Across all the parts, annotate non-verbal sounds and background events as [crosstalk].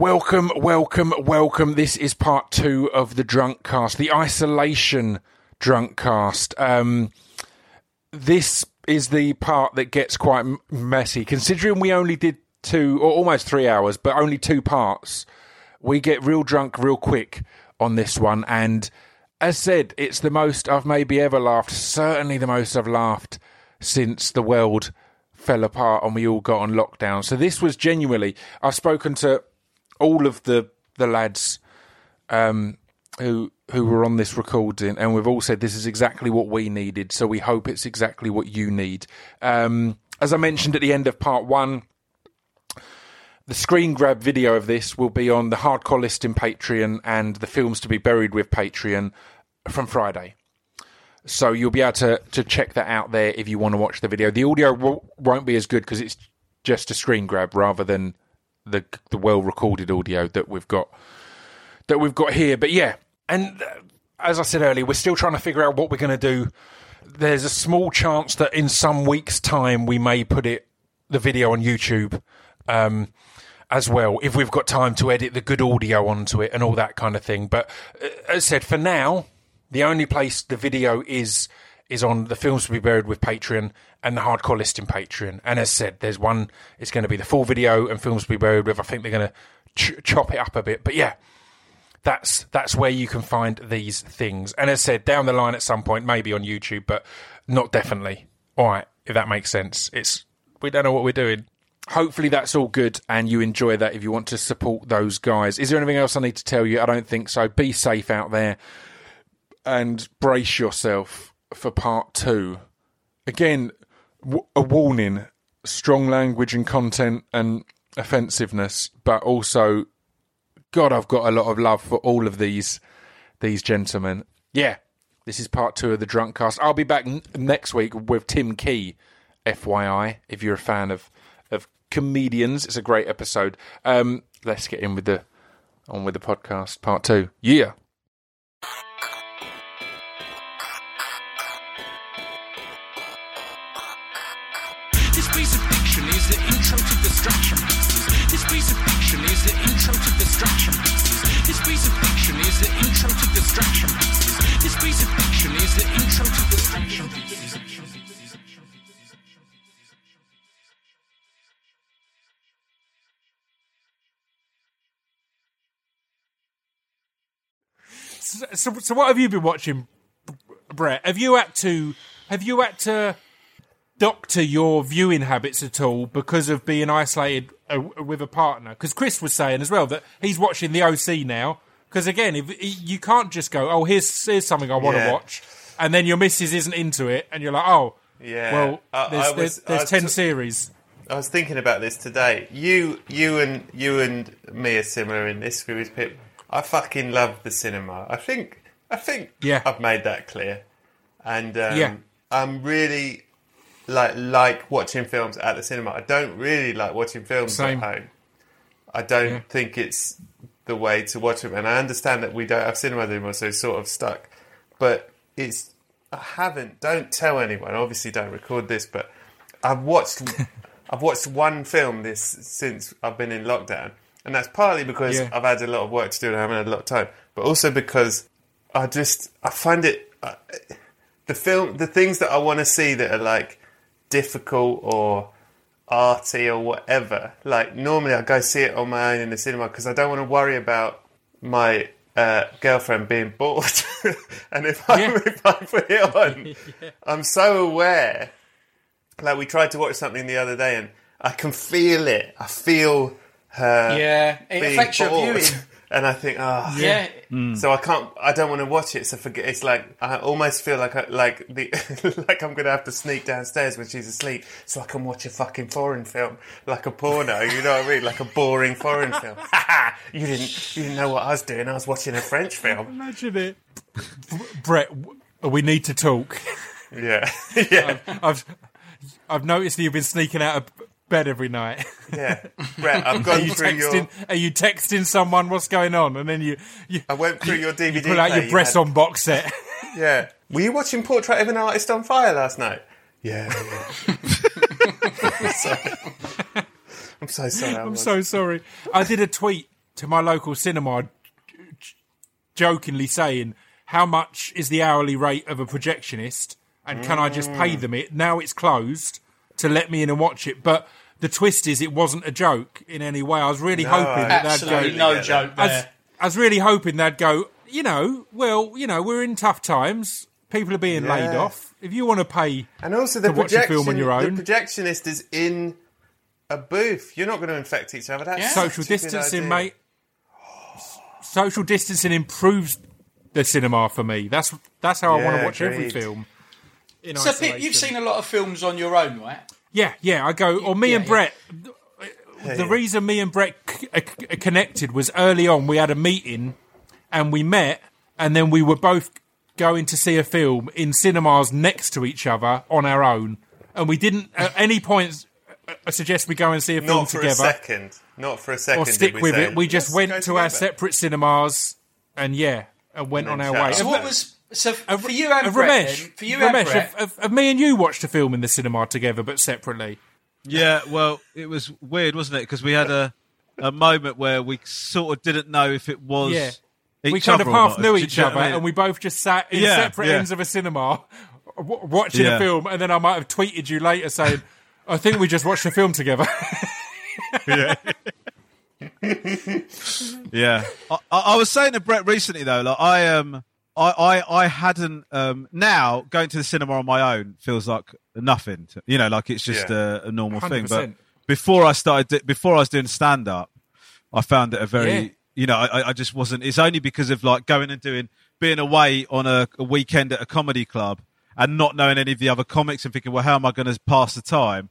Welcome, welcome, welcome. This is part two of the drunk cast, the isolation drunk cast. Um, this is the part that gets quite messy, considering we only did two or almost three hours, but only two parts. We get real drunk real quick on this one, and as said, it's the most I've maybe ever laughed. Certainly the most I've laughed since the world fell apart and we all got on lockdown. So this was genuinely. I've spoken to all of the the lads um, who who were on this recording, and we've all said this is exactly what we needed. So we hope it's exactly what you need. Um, as I mentioned at the end of part one, the screen grab video of this will be on the hardcore list in Patreon and the films to be buried with Patreon from Friday. So you'll be able to, to check that out there if you want to watch the video. The audio won't be as good because it's just a screen grab rather than the the well recorded audio that we've got that we've got here. But yeah, and uh, as I said earlier, we're still trying to figure out what we're going to do. There's a small chance that in some weeks' time we may put it the video on YouTube um, as well if we've got time to edit the good audio onto it and all that kind of thing. But uh, as I said, for now, the only place the video is is on the films to be buried with Patreon and the hardcore list in Patreon. And as said, there's one. It's going to be the full video and films to be buried with. I think they're going to ch- chop it up a bit, but yeah, that's that's where you can find these things. And as said, down the line at some point, maybe on YouTube, but not definitely. All right, if that makes sense. It's we don't know what we're doing. Hopefully that's all good and you enjoy that if you want to support those guys. Is there anything else I need to tell you? I don't think so. Be safe out there and brace yourself for part two. Again, w- a warning strong language and content and offensiveness, but also, God, I've got a lot of love for all of these these gentlemen. Yeah, this is part two of the drunk cast. I'll be back n- next week with Tim Key, FYI, if you're a fan of of comedians. It's a great episode. Um, let's get in with the on with the podcast part two. Yeah. Intro to Distraction Pieces. This piece of fiction is the intro to Distraction Pieces. This piece of fiction is the intro to Distraction Pieces. So, so, so what have you been watching, Brett? Have you had to have you had to doctor your viewing habits at all because of being isolated uh, with a partner? Because Chris was saying as well that he's watching the OC now. Because again, if you can't just go, oh, here's here's something I want to Yeah. watch, and then your missus isn't into it, and you're like, oh, Yeah. well, there's, was- there's, there's ten t- series. I was thinking about this today. You, you, and you and me are similar in this Pip. I fucking love the cinema. I think, I think, Yeah. I've made that clear. And um, Yeah. I'm really like like watching films at the cinema. I don't really like watching films Same. at home. I don't Yeah. think it's the way to watch them. And I understand that we don't have cinema anymore, so it's sort of stuck. But it's I haven't. Don't tell anyone. Obviously, don't record this. But I've watched. [laughs] I've watched one film this since I've been in lockdown, and that's partly because Yeah. I've had a lot of work to do and I haven't had a lot of time, but also because I just I find it uh, the film the things that I want to see that are like difficult or arty or whatever. Like normally I go see it on my own in the cinema because I don't want to worry about my uh, girlfriend being bored. [laughs] and if I, Yeah. [laughs] if I put it [laughs] on, I'm so aware. Like we tried to watch something the other day and I can feel it. I feel her Yeah, it affects your bored. viewing. And I think, oh, Yeah, mm. so I can't. I don't want to watch it. So forget. It's like I almost feel like I, like the [laughs] like I'm gonna have to sneak downstairs when she's asleep so I can watch a fucking foreign film, like a porno. You know what I mean? Like a boring foreign film. [laughs] you didn't you didn't know what I was doing. I was watching a French film. Imagine it, Brett. We need to talk. Yeah, [laughs] yeah, I've I've noticed that you've been sneaking out of bed every night. [laughs] yeah. Brett, I've Are you through texting? your. Are you texting someone what's going on, and then you you, I went through your DVD. you pull out your you breast had. on box set? [laughs] Yeah. Were you watching Portrait of an Artist on Fire last night? Yeah. yeah. [laughs] sorry. I'm so sorry. I I'm so sorry. I did a tweet to my local cinema, jokingly saying, "How much is the hourly rate of a projectionist, and can I just pay mm. them it?" Now it's closed to let me in and watch it, but. The twist is, it wasn't a joke in any way. I was really No, hoping I that they'd go. Absolutely no get joke I was. I was really hoping they'd go, you know, well, you know, we're in tough times. People are being laid off. If you want to pay, And also, the to watch a film on your own. the projectionist is in a booth. You're not going to infect each other. That's Yeah. social distancing, mate. Social distancing improves the cinema for me. That's that's how I want to watch every film. in So, Pip, isolation. you've seen a lot of films on your own, right? Yeah, yeah. I go, or me yeah, and yeah. Brett. The reason me and Brett c- uh, c- connected was early on. We had a meeting, and we met, and then we were both going to see a film in cinemas next to each other on our own, and we didn't at [laughs] any point uh, suggest we go and see a film Not for together a second. Not for a second. or did stick we with say, it. We just "Let's went go to our separate cinemas, and yeah, and went And on then our way. So Have- what was so have- for you and have Brett? Romesh, then, for you and Romesh, Brett, have, have, have me and you watched a film in the cinema together, but separately? Yeah, well, it was weird, wasn't it? Because we had a a moment where we sort of didn't know if it was. Yeah. Each we kind other of half knew each other, I mean? and we both just sat in Yeah, separate yeah. ends of a cinema [laughs] w- watching Yeah. a film, and then I might have tweeted you later saying, "I think we just watched a film together." [laughs] [laughs] Yeah, I, I I was saying to Brett recently though, like I um, I, I, I hadn't um, now going to the cinema on my own feels like nothing. To, you know, like it's just Yeah. a, a normal thing. But before I started, before I was doing stand up, I found it a very, Yeah. you know, I, I just wasn't. It's only because of like going and doing being away on a, a weekend at a comedy club and not knowing any of the other comics and thinking, well, how am I going to pass the time?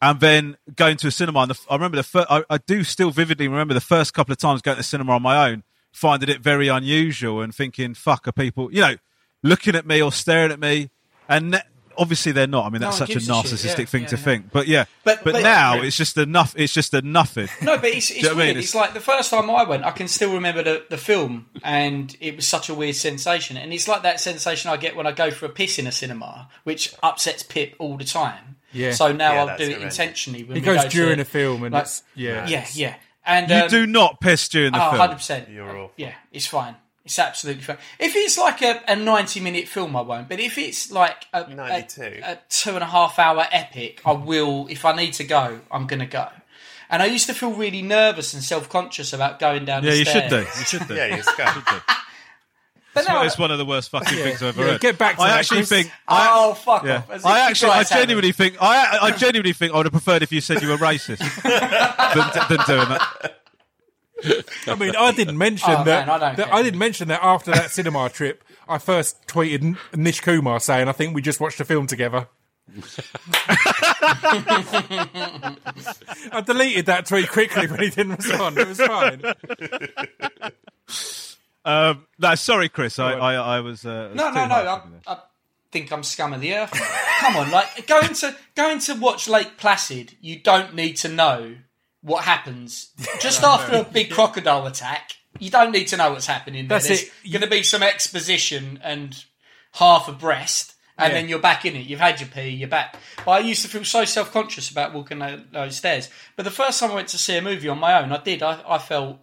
and then going to a cinema. And the, I remember the first, I, I do still vividly remember the first couple of times going to the cinema on my own, finding it very unusual and thinking, "Fuck, are people, you know, looking at me or staring at me?" And ne- obviously they're not. I mean, that's one such a gives a shit. narcissistic Yeah, thing yeah, to yeah. think. But yeah, But- but, but- now it's just enough. It's just a nothing. No, but it's, it's Do you know what I weird. mean? It's, It's- like the first time I went, I can still remember the, the film, and it was such a weird sensation. And it's like that sensation I get when I go for a piss in a cinema, which upsets Pip all the time. Yeah. So now Yeah, I'll do it horrendous. intentionally. When It we goes go during to, a film, and like- it's yeah, Yeah, yeah. And You um, do not piss during the Oh, film. 100%. You're awful. Yeah, it's fine. It's absolutely fine. If it's like a, a 90 minute film, I won't. But if it's like a, a, 92. a two and a half hour epic, I will. If I need to go, I'm going to go. And I used to feel really nervous and self conscious about going down Yeah, the you should stairs. do. You should do. [laughs] Yeah, you go. But no, It's one of the worst fucking things I've ever Yeah, heard. get back to I that, actually Chris. think. Oh, I, oh, fuck Yeah. off. As I actually, I guys haven't. genuinely think, I, I genuinely think I would have preferred if you said you were racist [laughs] than, than doing that. I mean, I didn't mention Oh, that. man, I don't that- I didn't mention that after that cinema trip. I first tweeted Nish Kumar saying, "I think we just watched a film together." [laughs] I deleted that tweet quickly when he didn't respond. It was fine. Um, no, sorry, Chris. I, I, I was. Uh, No, no, no. I. I think I'm scum of the earth. Come on, like going to going to watch Lake Placid, you don't need to know what happens just [laughs] after a big crocodile attack. You don't need to know what's happening. There. That's There's it. going to be some exposition and half a breast, and Yeah. then you're back in it. You've had your pee, you're back. But I used to feel so self conscious about walking tho- those stairs. But the first time I went to see a movie on my own, I did. I, I felt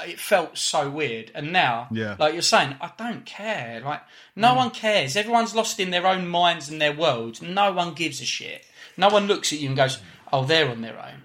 it felt so weird. And now, Yeah. like you're saying, I don't care. Like no Mm. one cares. Everyone's lost in their own minds and their worlds. No one gives a shit. No one looks at you and goes, "Oh, they're on their own."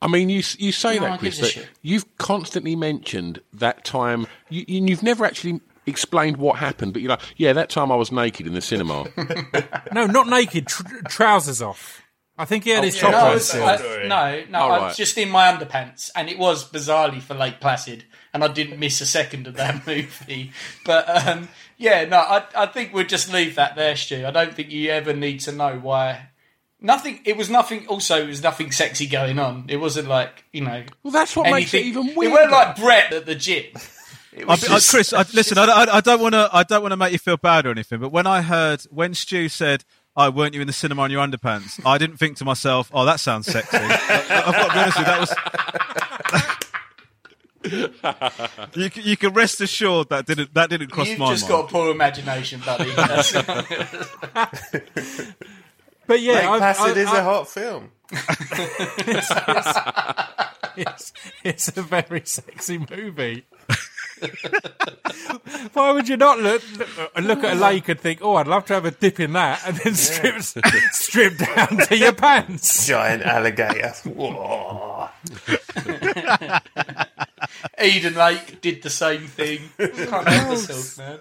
I mean, you you say No that, Chris, that you've constantly mentioned that time. You, you- you've never actually explained what happened, but you're like, yeah, that time I was naked in the cinema. [laughs] No, not naked. Tr- trousers off. I think he had his yeah. top No, on was. I- Sorry. no, no. All I right. was just in my underpants, and it was bizarrely for Lake Placid, and I didn't miss a second of that [laughs] movie. But um, yeah, no, I, I think we'll just leave that there, Stu. I don't think you ever need to know why. Nothing. It was nothing. Also, it was nothing sexy going on. It wasn't like you know. Well, that's what makes it anything. even It weirder. weren't like Brett at the gym. [laughs] I, was I, just- Chris, I, listen, I, I, I don't want to. I don't want to make you feel bad or anything. But when I heard when Stu said, "I weren't you in the cinema in your underpants?" I didn't think to myself, "Oh, that sounds sexy." I, I've got to be honest with you, that was. [laughs] you, can- you can rest assured that didn't that didn't cross You've my just got a poor imagination, buddy. [laughs] But yeah, Lake I've- Placid I- is I- a hot film. [laughs] it's, it's a very sexy movie. [laughs] Why would you not look look, look at a [laughs] lake and think, "Oh, I'd love to have a dip in that," and then strip strip down to your pants? [laughs] Giant alligator. Whoa. Eden Lake did the same thing. Can't help myself, man.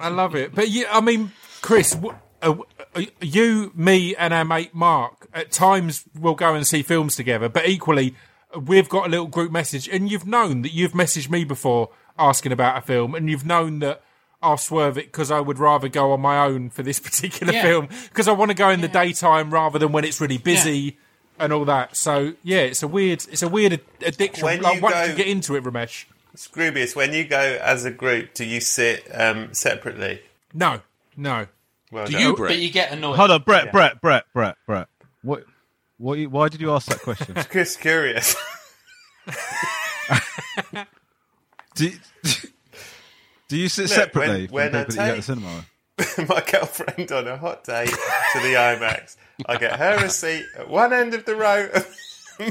I love it. But you, I mean, Chris, w- uh, uh, you, me, and our mate Mark at times will go and see films together, but equally, we've got a little group message, and you've known that you've messaged me before asking about a film, and you've known that. I'll swerve it because I would rather go on my own for this [laughs] particular Yeah. film because I want to go in the daytime rather than when it's really busy and all that. So yeah, it's a weird, it's a weird addiction. When like, you once go- you get into it, Romesh. Scroobius, when you go as a group, do you sit um, separately? No, no. Well Do done. you, But you get annoyed. Hold on, Brett, Yeah. Brett, Brett, Brett, Brett. What? What? Why did you ask that question? [laughs] Just curious. [laughs] [laughs] do, you, do you sit Look, separately when- when from I people that you go to take- cinema? my girlfriend on a hot day to the IMAX. I get her a seat at one end of the row, me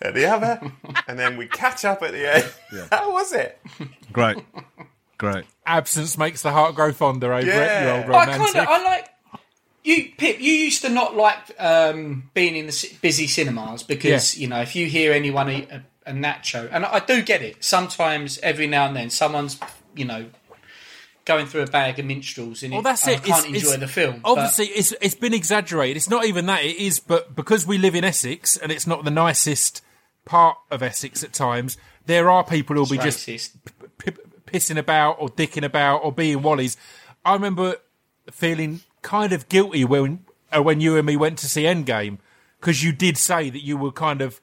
at the other, and then we catch up at the end. How was it? Great, great. Absence makes the heart grow fonder eh, over it. You Yeah. old I kind of I like you, Pip. You used to not like um, being in the busy cinemas because Yeah. you know if you hear anyone eat a, a nacho, and I do get it. Sometimes, every now and then, someone's you know going through a bag of minstrels, and Well, that's it. I can't It's- enjoy it's- the film. but- Obviously, it's it's been exaggerated. It's not even that. It is, but because we live in Essex and it's not the nicest part of Essex at times, there are people who'll be just racist. p- pissing about or dicking about or being wallies. I remember feeling kind of guilty when uh, when you and me went to see Endgame because you did say that you were kind of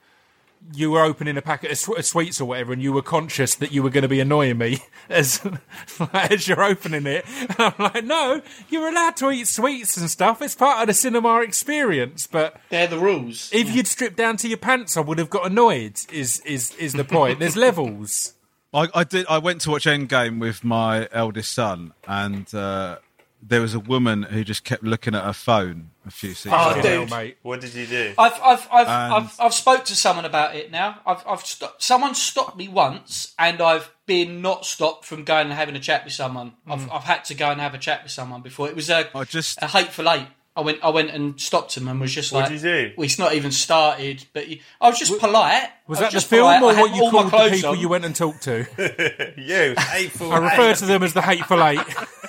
you were opening a packet of, sw- of sweets or whatever, and you were conscious that you were going to be annoying me [laughs] as [laughs] as you're opening it. And [laughs] I'm like, no, you're allowed to eat sweets and stuff. It's part of the cinema experience. But They're the rules. if you'd stripped down to your pants, I would have got annoyed. Is is is the point? There's levels. I, I did. I went to watch Endgame with my eldest son, and uh, there was a woman who just kept looking at her phone a few seats. Oh, ago. dude. mate. What did you do? I've I've I've, And- I've I've spoke to someone about it now. I've I've sto- someone stopped me once, and I've been not stopped from going and having a chat with someone. Hmm. I've I've had to go and have a chat with someone before. It was a I just a hateful eight. I went I went and stopped him and was just like, What like, did you do? Well, it's not even started, but you, I was just polite. Was I that the just film polite. Or what you called the people on. you went and talked to? [laughs] You [laughs] hateful. I refer to them as the hateful eight. [laughs]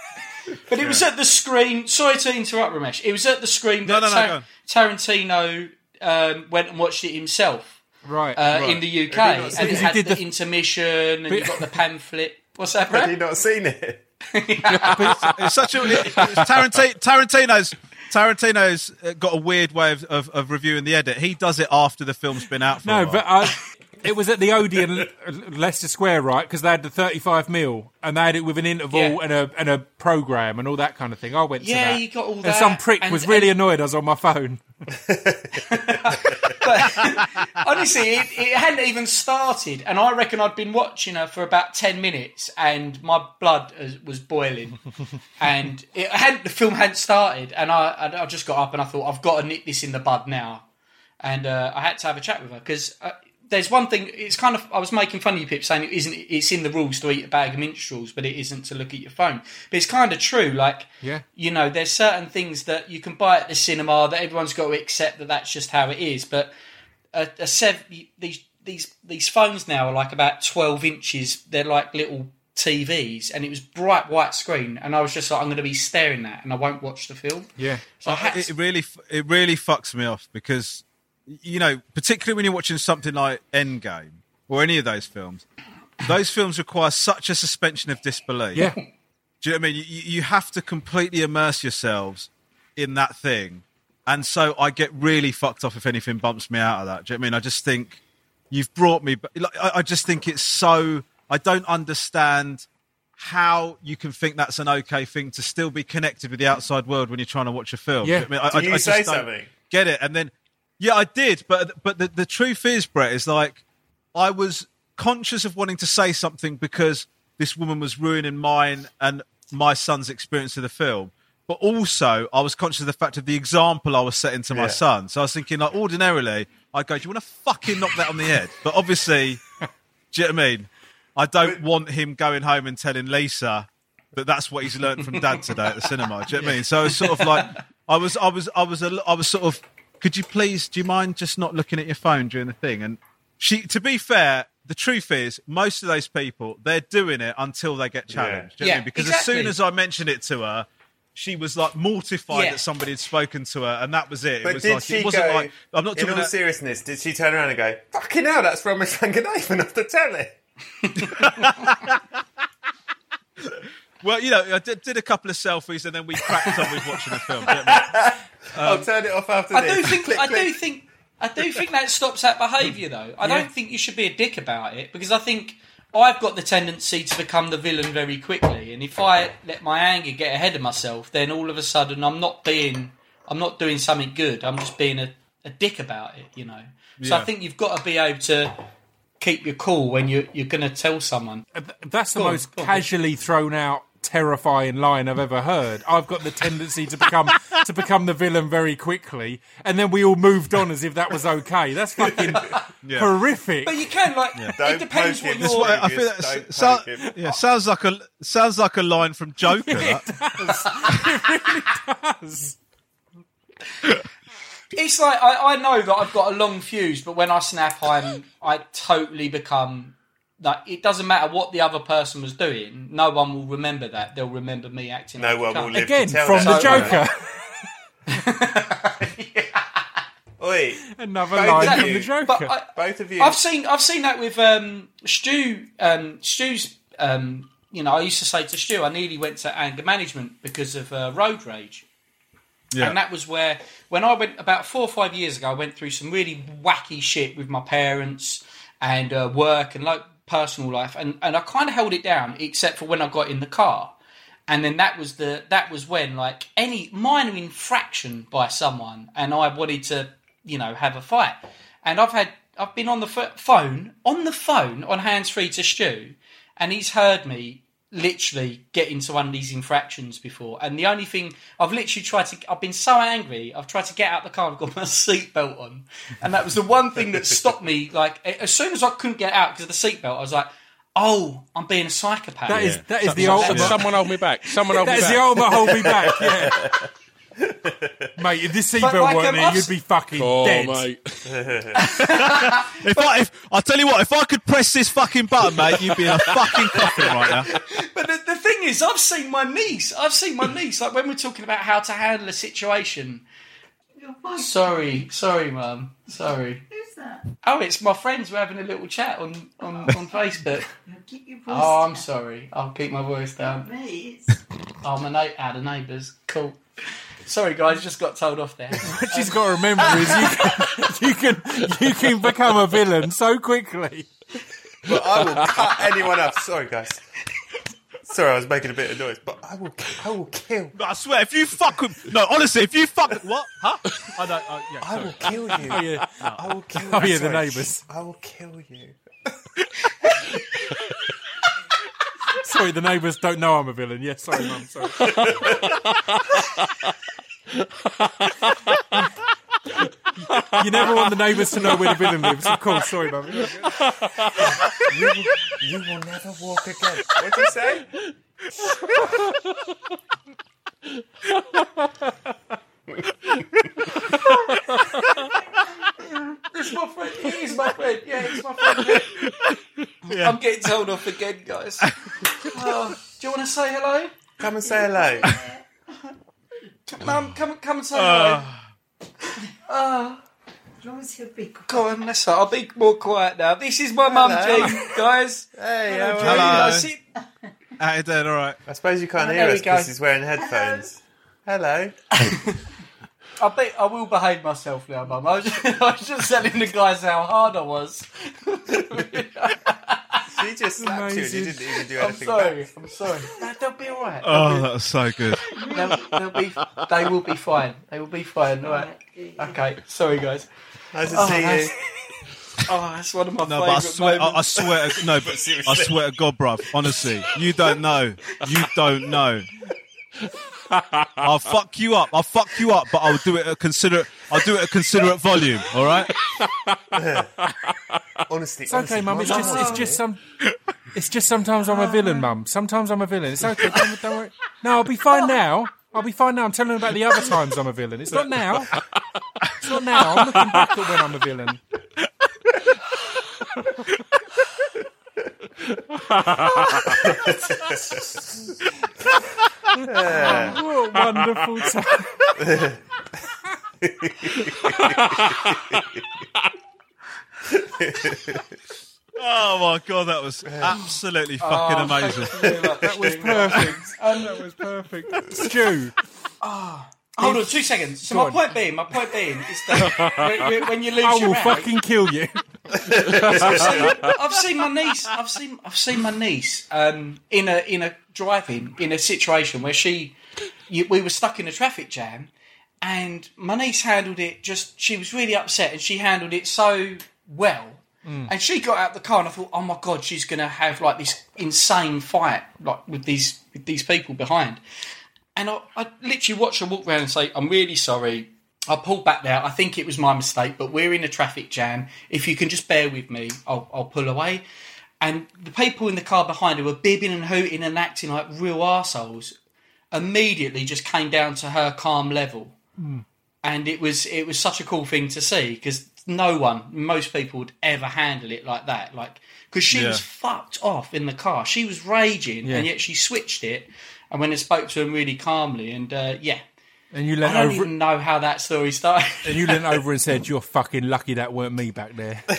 But it was at the screen. Sorry to interrupt, Romesh. It was at the screen No, that no, no, go on. Tarantino um, went and watched it himself. Right. uh, right. in the UK, Have you not seen and it it? had He did the, the- intermission, and you got the [laughs] pamphlet. What's that, Have you Brad? not seen it? [laughs] it's such a it- it's Tarantino, Tarantino's Tarantino's uh, got a weird way of, of, of reviewing the edit. He does it after the film's been out. For a No, while. but I, it was at the Odeon Leicester Square, right? Because they had the 35 mil and they had it with an interval Yeah. and a and a program and all that kind of thing. I went to Yeah, that. you got all And that, some prick and- was really and- annoyed I was on my phone. [laughs] Honestly, it, it hadn't even started, and I reckon I'd been watching her for about ten minutes, and my blood was boiling, [laughs] and it hadn't. The film hadn't started, and I, I, I just got up and I thought I've got to nip this in the bud now, and uh, I had to have a chat with her because. There's one thing. It's kind of. I was making fun of you, Pip, saying it isn't. It's in the rules to eat a bag of minstrels, but it isn't to look at your phone. But it's kind of true. Like, Yeah. you know, there's certain things that you can buy at the cinema that everyone's got to accept that that's just how it is. But a, a sev- these these these phones now are like about twelve inches. They're like little TVs, and it was bright white screen, and I was just like, I'm going to be staring at, and I won't watch the film. Yeah. So I had it really it really fucks me off because you know particularly when you're watching something like Endgame or any of those films those films require such a suspension of disbelief Yeah. do you know what I mean you, you have to completely immerse yourselves in that thing and so I get really fucked off if anything bumps me out of that do you know what I mean I just think you've brought me but like, I, I just think it's so I don't understand how you can think that's an okay thing to still be connected with the outside world when you're trying to watch a film. Yeah. Do you know what I mean? I, Did I- you I say just something? Get it? And then, yeah, I did. But but the, the truth is, Brett, is like I was conscious of wanting to say something because this woman was ruining mine and my son's experience of the film. But also, I was conscious of the fact of the example I was setting to my Yeah. son. So I was thinking, like, ordinarily, I'd go, "Do you want to fucking knock that on the head?" But obviously, [laughs] do you know what I mean? I don't want him going home and telling Lisa that that's what he's learned from Dad today at the cinema. Do you know what I [laughs] mean? So it's sort of like I was, I was, I was, a, I was sort of. Could you please? Do you mind just not looking at your phone during the thing? And she, to be fair, the truth is, most of those people they're doing it until they get challenged. Do you know what I Yeah, mean? Because as soon as I mentioned it to her. She was like mortified Yeah. that somebody had spoken to her, and that was it. But it was did like she it wasn't go? like I'm not in talking all about, seriousness, did she turn around and go, "Fucking hell, that's Romesh Ranganathan off the telly"? [laughs] Well, you know, I did, did a couple of selfies, and then we cracked on with watching a film. [laughs] do you know what I mean? I'll turn it off after I this. do think [laughs] Click, I do think I do think that stops that behaviour though. I don't think you should be a dick about it because I think I've got the tendency to become the villain very quickly, and if I let my anger get ahead of myself, then all of a sudden I'm not being I'm not doing something good. I'm just being a, a dick about it, you know. So I think you've got to be able to keep your cool when you're you're going to tell someone. Uh, that's the Go on, most on. casually thrown out, terrifying line I've ever heard. I've got the tendency to become [laughs] to become the villain very quickly, and then we all moved on as if that was okay. That's fucking horrific. But you can like Don't it depends what you're. That's I feel Just that so, yeah, sounds like a sounds like a line from Joker. [laughs] that. [laughs] It's like I, I know that I've got a long fuse, but when I snap, I'm I totally become like it doesn't matter what the other person was doing. No one will remember that. They'll remember me acting. No like one will live Again, to tell from the that. Joker. [laughs] Oi, Another Both line from you. the Joker. But I, both of you. I've seen I've seen that with um, Stu. Um, Stu's. Um, you know, I used to say to Stu, I nearly went to anger management because of uh, road rage. Yeah. And that was where, when I went about four or five years ago, I went through some really wacky shit with my parents and uh, work and like personal life, and, and I kind of held it down, except for when I got in the car, and then that was the that was when like any minor infraction by someone, and I wanted to you know have a fight, and I've had I've been on the ph- phone on the phone on hands free to Stu, and he's heard me literally get into one of these infractions before. And the only thing I've literally tried to, I've been so angry, I've tried to get out the car, I've got my [laughs] seatbelt on. And that was the one thing that stopped me. Like, as soon as I couldn't get out because of the seatbelt, I was like, oh, I'm being a psychopath. that is that is the So- ultimate. Someone hold me back. Someone hold [laughs] That me is back. the ultimate hold me back. Yeah. [laughs] Mate, if this But seatbelt like, weren't there, you'd be fucking Oh, dead. mate. [laughs] If I, if I tell you what, if I could press this fucking button, mate, you'd be in a fucking coffin right now. But the, the thing is, I've seen my niece. I've seen my niece. Like when we're talking about how to handle a situation. Sorry, sorry, mum. Sorry. Who's that? Oh, it's my friends. We're having a little chat on on, on Facebook. Keep your voice Oh, I'm down. sorry. I'll keep my voice down. Me, it's Oh, my na- ah, the neighbours. Cool. Sorry, guys. Just got told off there. [laughs] What she's got to remember is you can, [laughs] you can you can become a villain so quickly. But I will cut anyone off. Sorry, guys. Sorry, I was making a bit of noise, but I will. I will kill. I swear, if you fuck with no, honestly, if you fuck with, what, huh? I don't. Uh, yeah, I sorry. will kill you. Oh yeah, I will kill. Oh, yeah, the neighbours. I will kill you. [laughs] sorry, the neighbours don't know I'm a villain. Yes, sorry, mum. Sorry. [laughs] you never want the neighbours to know where the villain lives. Of course, sorry, mum. You will, you will never walk again. What'd you say? It's my friend. It is my friend. Yeah, it's my friend. I'm getting told off again, guys. Oh, do you want to say hello? Come and say hello. Mum, come, come and say ah. hello. as long as you're big. Go on, let's I'll be more quiet now. This is my mum, Hello. Jean, guys. Hey, how are Hello. you? I sit- How you doing? All right. I suppose you can't Oh, hear there us we go. because he's wearing headphones. Hello. [laughs] I bet I will behave myself now, Mum. I was, just, [laughs] I was just telling the guys how hard I was. [laughs] [laughs] She just slapped you and you didn't even do I'm anything sorry. back. I'm sorry. [laughs] No, they'll be all right. Oh, that was so good. [laughs] They'll, they'll be. They will be fine. They will be fine. All right. Okay. Sorry, guys. Nice to Oh, see nice. you. Oh, that's one of my No, but I favourite swear, I, I moments. swear, to- no, but I swear to God, bruv. Honestly, you don't know. You don't know. I'll fuck you up. I'll fuck you up, but I'll do it at considerate. I'll do it at considerate volume. All right. Honestly, It's okay, mum. It's just, it's just some. It's just sometimes I'm a villain, oh. mum. Sometimes I'm a villain. It's okay. Don't, don't worry. No, I'll be fine oh. now. I'll be fine now. I'm telling them about the other times I'm a villain. It's not now. It's not now. I'm looking back at when I'm a villain. [laughs] what a wonderful time. [laughs] Oh my god, that was absolutely fucking amazing. That was perfect. [laughs] and that was perfect. Stu, Hold on, two seconds. So Go my on. point being, my point being is that when- when, when you lose I your will fucking kill you. I've seen, I've seen my niece. I've seen I've seen my niece um, in a in a driving in a situation where she you, we were stuck in a traffic jam, and my niece handled it. Just she was really upset, and she handled it so well. Mm. And she got out the car, and I thought, oh my god, she's going to have like this insane fight, like with these with these people behind. And I, I literally watched her walk around and say, I'm really sorry. I pulled back there. I think it was my mistake, but we're in a traffic jam. If you can just bear with me, I'll, I'll pull away. And the people in the car behind her were bibbing and hooting and acting like real arseholes. Immediately just came down to her calm level. Mm. And it was it was such a cool thing to see because no one, most people would ever handle it like that. Like, because she Yeah. was fucked off in the car. She was raging, Yeah. and yet she switched it and when and spoke to him really calmly. And uh, yeah, And you I leant don't over. even know how that story started. And you leant [laughs] over and said, "You're fucking lucky that weren't me back there." [laughs]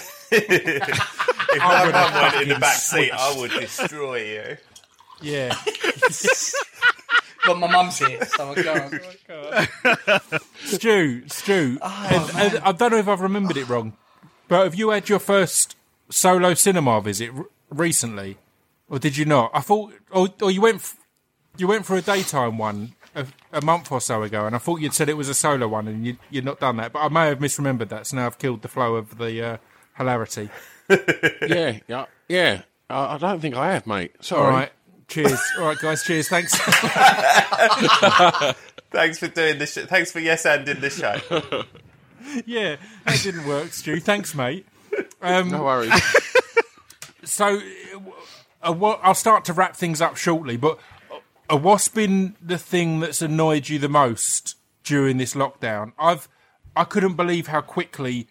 If my mum went in the back seat, I would destroy you. Yeah. [laughs] but my mum's here, so I [laughs] go. Stu, Stu, Oh, and- and I don't know if I've remembered it wrong, but have you had your first solo cinema visit r- recently, or did you not? I thought, or, or you went, f- you went for a daytime one a, a month or so ago, and I thought you'd said it was a solo one, and you, you'd not done that. But I may have misremembered that, so now I've killed the flow of the uh, hilarity. [laughs] yeah, yeah, yeah. I, I don't think I have, mate. Sorry. All right, cheers. All right, guys, cheers. Thanks. [laughs] Thanks for doing this. Sh- thanks for yes anding the show. [laughs] yeah, that didn't work, Stu. Thanks, mate. Um, No worries. [laughs] so uh, what, I'll start to wrap things up shortly, but uh, what's been the thing that's annoyed you the most during this lockdown? I've I couldn't believe how quickly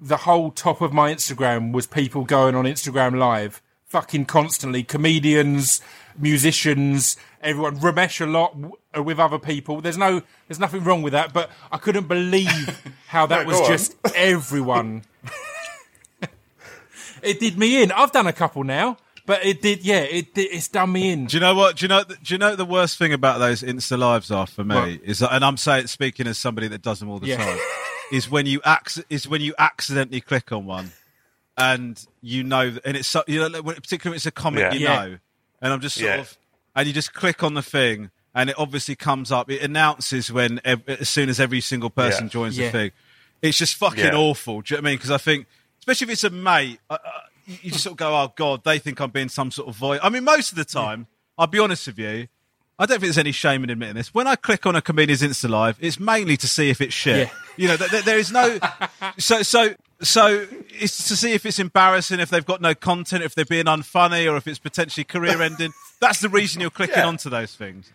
the whole top of my Instagram was people going on Instagram live, fucking constantly, comedians, musicians, everyone, Romesh a lot w- uh, with other people. There's no, there's nothing wrong with that, but I couldn't believe [laughs] how that No, was just everyone. [laughs] it did me in. I've done a couple now, but it did. Yeah, it did, it's done me in. Do you know what? Do you know? Do you know the worst thing about those Insta lives are for me What? is, that, and I'm saying speaking as somebody that does them all the Yeah. time, [laughs] is when you acc- is when you accidentally click on one, and you know, that- and it's so, you know, like, when- particularly it's a comic Yeah. you Yeah. know, and I'm just sort Yeah. of, and you just click on the thing, and it obviously comes up. It announces when ev- as soon as every single person Yeah. joins Yeah. the thing. It's just fucking Yeah. awful. Do you know what I mean? Because I think, especially if it's a mate, uh, uh, you you just sort of go, "Oh God, they think I'm being some sort of voice." I mean, most of the time, I'll be honest with you. I don't think there's any shame in admitting this. When I click on a comedian's Insta live, it's mainly to see if it's shit. Yeah. You know, th- th- there is no. [laughs] So, so, so it's to see if it's embarrassing, if they've got no content, if they're being unfunny, or if it's potentially career [laughs] ending. That's the reason you're clicking Yeah. onto those things.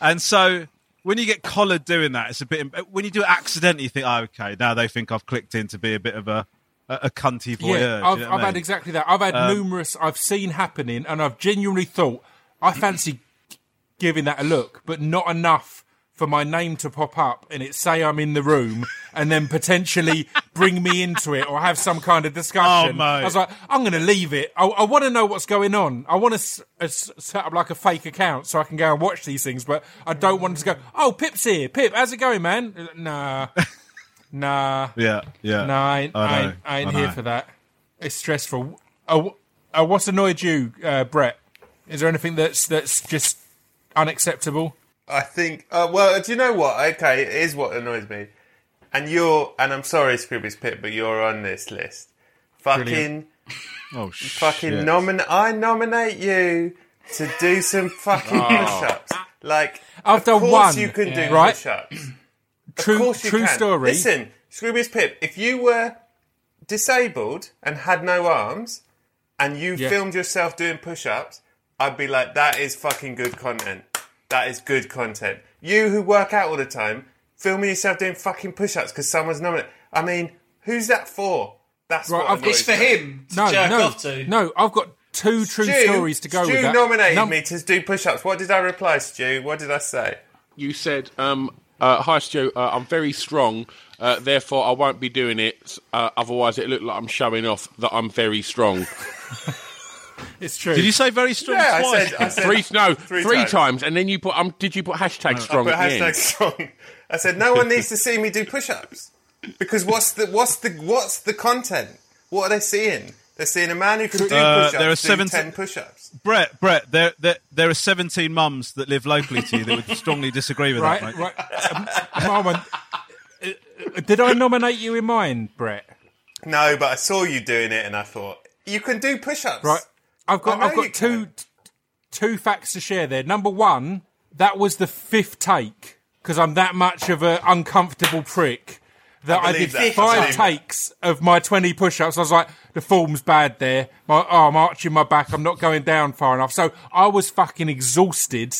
And so when you get collared doing that, it's a bit. When you do it accidentally, you think, oh, okay, now they think I've clicked in to be a bit of a a, a cunty voyeur. Yeah, I've, you know I've I had exactly that. I've had um, numerous I've seen happening, and I've genuinely thought I fancy giving that a look, but not enough for my name to pop up and it say I'm in the room, and then potentially bring me into it or have some kind of discussion. Oh. I was like, I'm going to leave it. I, I want to know what's going on. I want to s- uh, s- set up like a fake account so I can go and watch these things, but I don't want to go. Oh, Pip's here. Pip, how's it going, man? Uh, Nah, [laughs] nah. Yeah, yeah. No, I ain't, I I ain't, I ain't here for that. It's stressful. Oh, uh, what's annoyed you, uh, Brett? Is there anything that's that's just unacceptable? I think. Uh, well, do you know what? Okay, it is what annoys me. And you're, and I'm sorry, Scroobius Pip, but you're on this list. Fucking, Brilliant. Oh, shit. fucking nominate. I nominate you to do some fucking push-ups. Like, I've of course one, you can do right? push-ups. Of True, course you true can. story. Listen, Scroobius Pip, if you were disabled and had no arms, and you Yeah. filmed yourself doing push-ups, I'd be like, that is fucking good content. That is good content. You who work out all the time, filming yourself doing fucking push-ups because someone's nominated. I mean, who's that for? That's Right, what It's for me. him to no, jerk no, off to. no. I've got two true Stu, stories to go Stu with that. nominated Num- me to do push-ups. What did I reply, Stu? What did I say? You said, um, uh, "Hi, Stu. Uh, I'm very strong, uh, therefore I won't be doing it. Uh, otherwise, it looked like I'm showing off that I'm very strong." [laughs] [laughs] It's true. Did you say very strong Yeah, I said, I said three, no, Three three, times. times. and then you put. Um, did you put hashtag strong But at the hashtag end? strong. I said no one needs to see me do push-ups because what's the what's the what's the content? What are they seeing? They're seeing a man who can do Uh, push-ups. there are do seven- ten push-ups. Brett, Brett, there, there, there are 17 mums that live locally to you that would strongly disagree with right, that, mate. right. [laughs] Um, Marwan, uh, uh, did I nominate you in mine, Brett? No, but I saw you doing it, and I thought you can do push-ups. Right. I've got I've got two two facts to share there. Number one, that was the fifth take because I'm that much of an uncomfortable prick that I I, did that. Five takes of my 20 push-ups. I was like, the form's bad there. My, oh, I'm arching my back. I'm not going down far enough. So I was fucking exhausted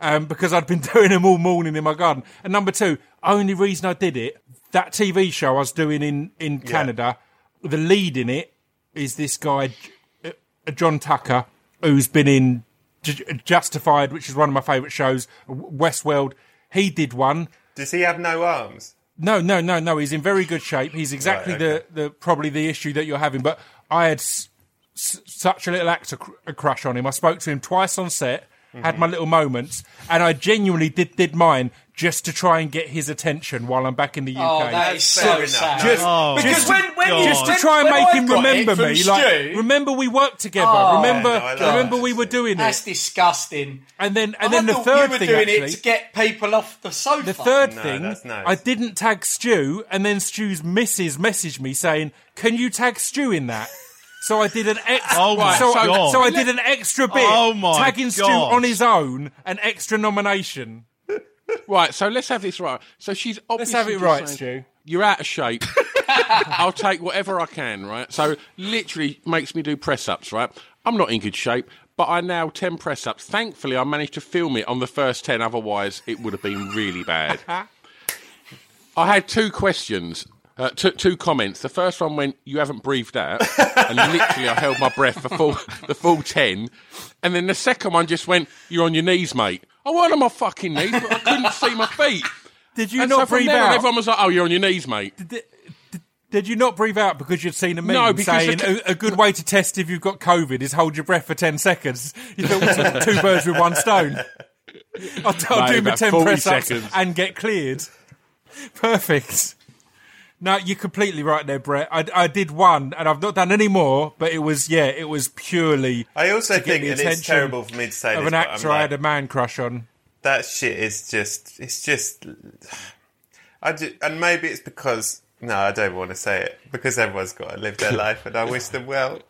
um, because I'd been [laughs] doing them all morning in my garden. And number two, only reason I did it, that TV show I was doing in, in Canada, the lead in it is this guy, John Tucker, who's been in J- Justified, which is one of my favourite shows, Westworld. He did one. Does he have no arms? No, no, no, no. He's in very good shape. He's exactly Right, okay. the, the probably the issue that you're having. But I had s- s- such a little actor cr- a crush on him. I spoke to him twice on set, Mm-hmm. had my little moments, and I genuinely did did mine just to try and get his attention while I'm back in the UK. Oh, that is so sad. Just- Oh, because when, when you, just to try and when make I've him remember me, Stu, like remember we worked together. Oh. remember, Yeah, no, remember we were doing that's it. disgusting. And then, and I then the thought third you were thing doing actually, it to get people off the sofa. The third No, thing, nice. I didn't tag Stu, and then Stu's missus messaged me saying, "Can you tag Stu in that?" So I did an extra. [laughs] Oh my so, God. so I did an extra bit, Oh my tagging Stu on his own, an extra nomination. Right, so let's have this right. So she's Let's obviously have it right, saying, Stu. You're out of shape. [laughs] I'll take whatever I can, right? So literally makes me do press ups, right? I'm not in good shape, but I now 10 press ups. Thankfully, I managed to film it on the first 10, otherwise, it would have been really bad. [laughs] I had two questions. Uh, two, two comments. The first one went, "You haven't breathed out," and literally I held my breath for full, [laughs] the full ten. And then the second one just went, "You're on your knees, mate." I wasn't on my fucking knees, but I couldn't see my feet. Did you And not from breathe on, out? everyone was like, "Oh, you're on your knees, mate." Did you not breathe out because you'd seen a meme No, saying the- a, a good way to test if you've got COVID is hold your breath for ten seconds? You thought [laughs] two birds with one stone. [laughs] I'll, I'll do my ten press ups and get cleared. Perfect. No, you're completely right there, Brett. I, I did one, and I've not done any more. But it was, yeah, it was purely I also think, it's terrible for me to say of this, an actor I had a man crush on. that shit is just it's just I ju- and maybe it's because no I don't want to say it because everyone's got to live their [laughs] life and I wish them well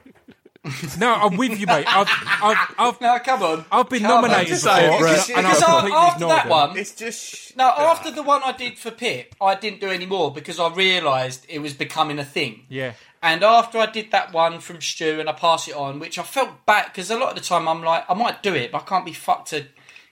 [laughs] No, I'm with you, mate. I've, I've, I've, No, come on. I've been Come nominated just before, say it. Because, and I've completely after that them. one, it's just no, after the one I did for Pip, I didn't do any more because I realised it was becoming a thing. Yeah. And after I did that one from Stu and I pass it on, which I felt bad because a lot of the time I'm like, I might do it, but I can't be fucked to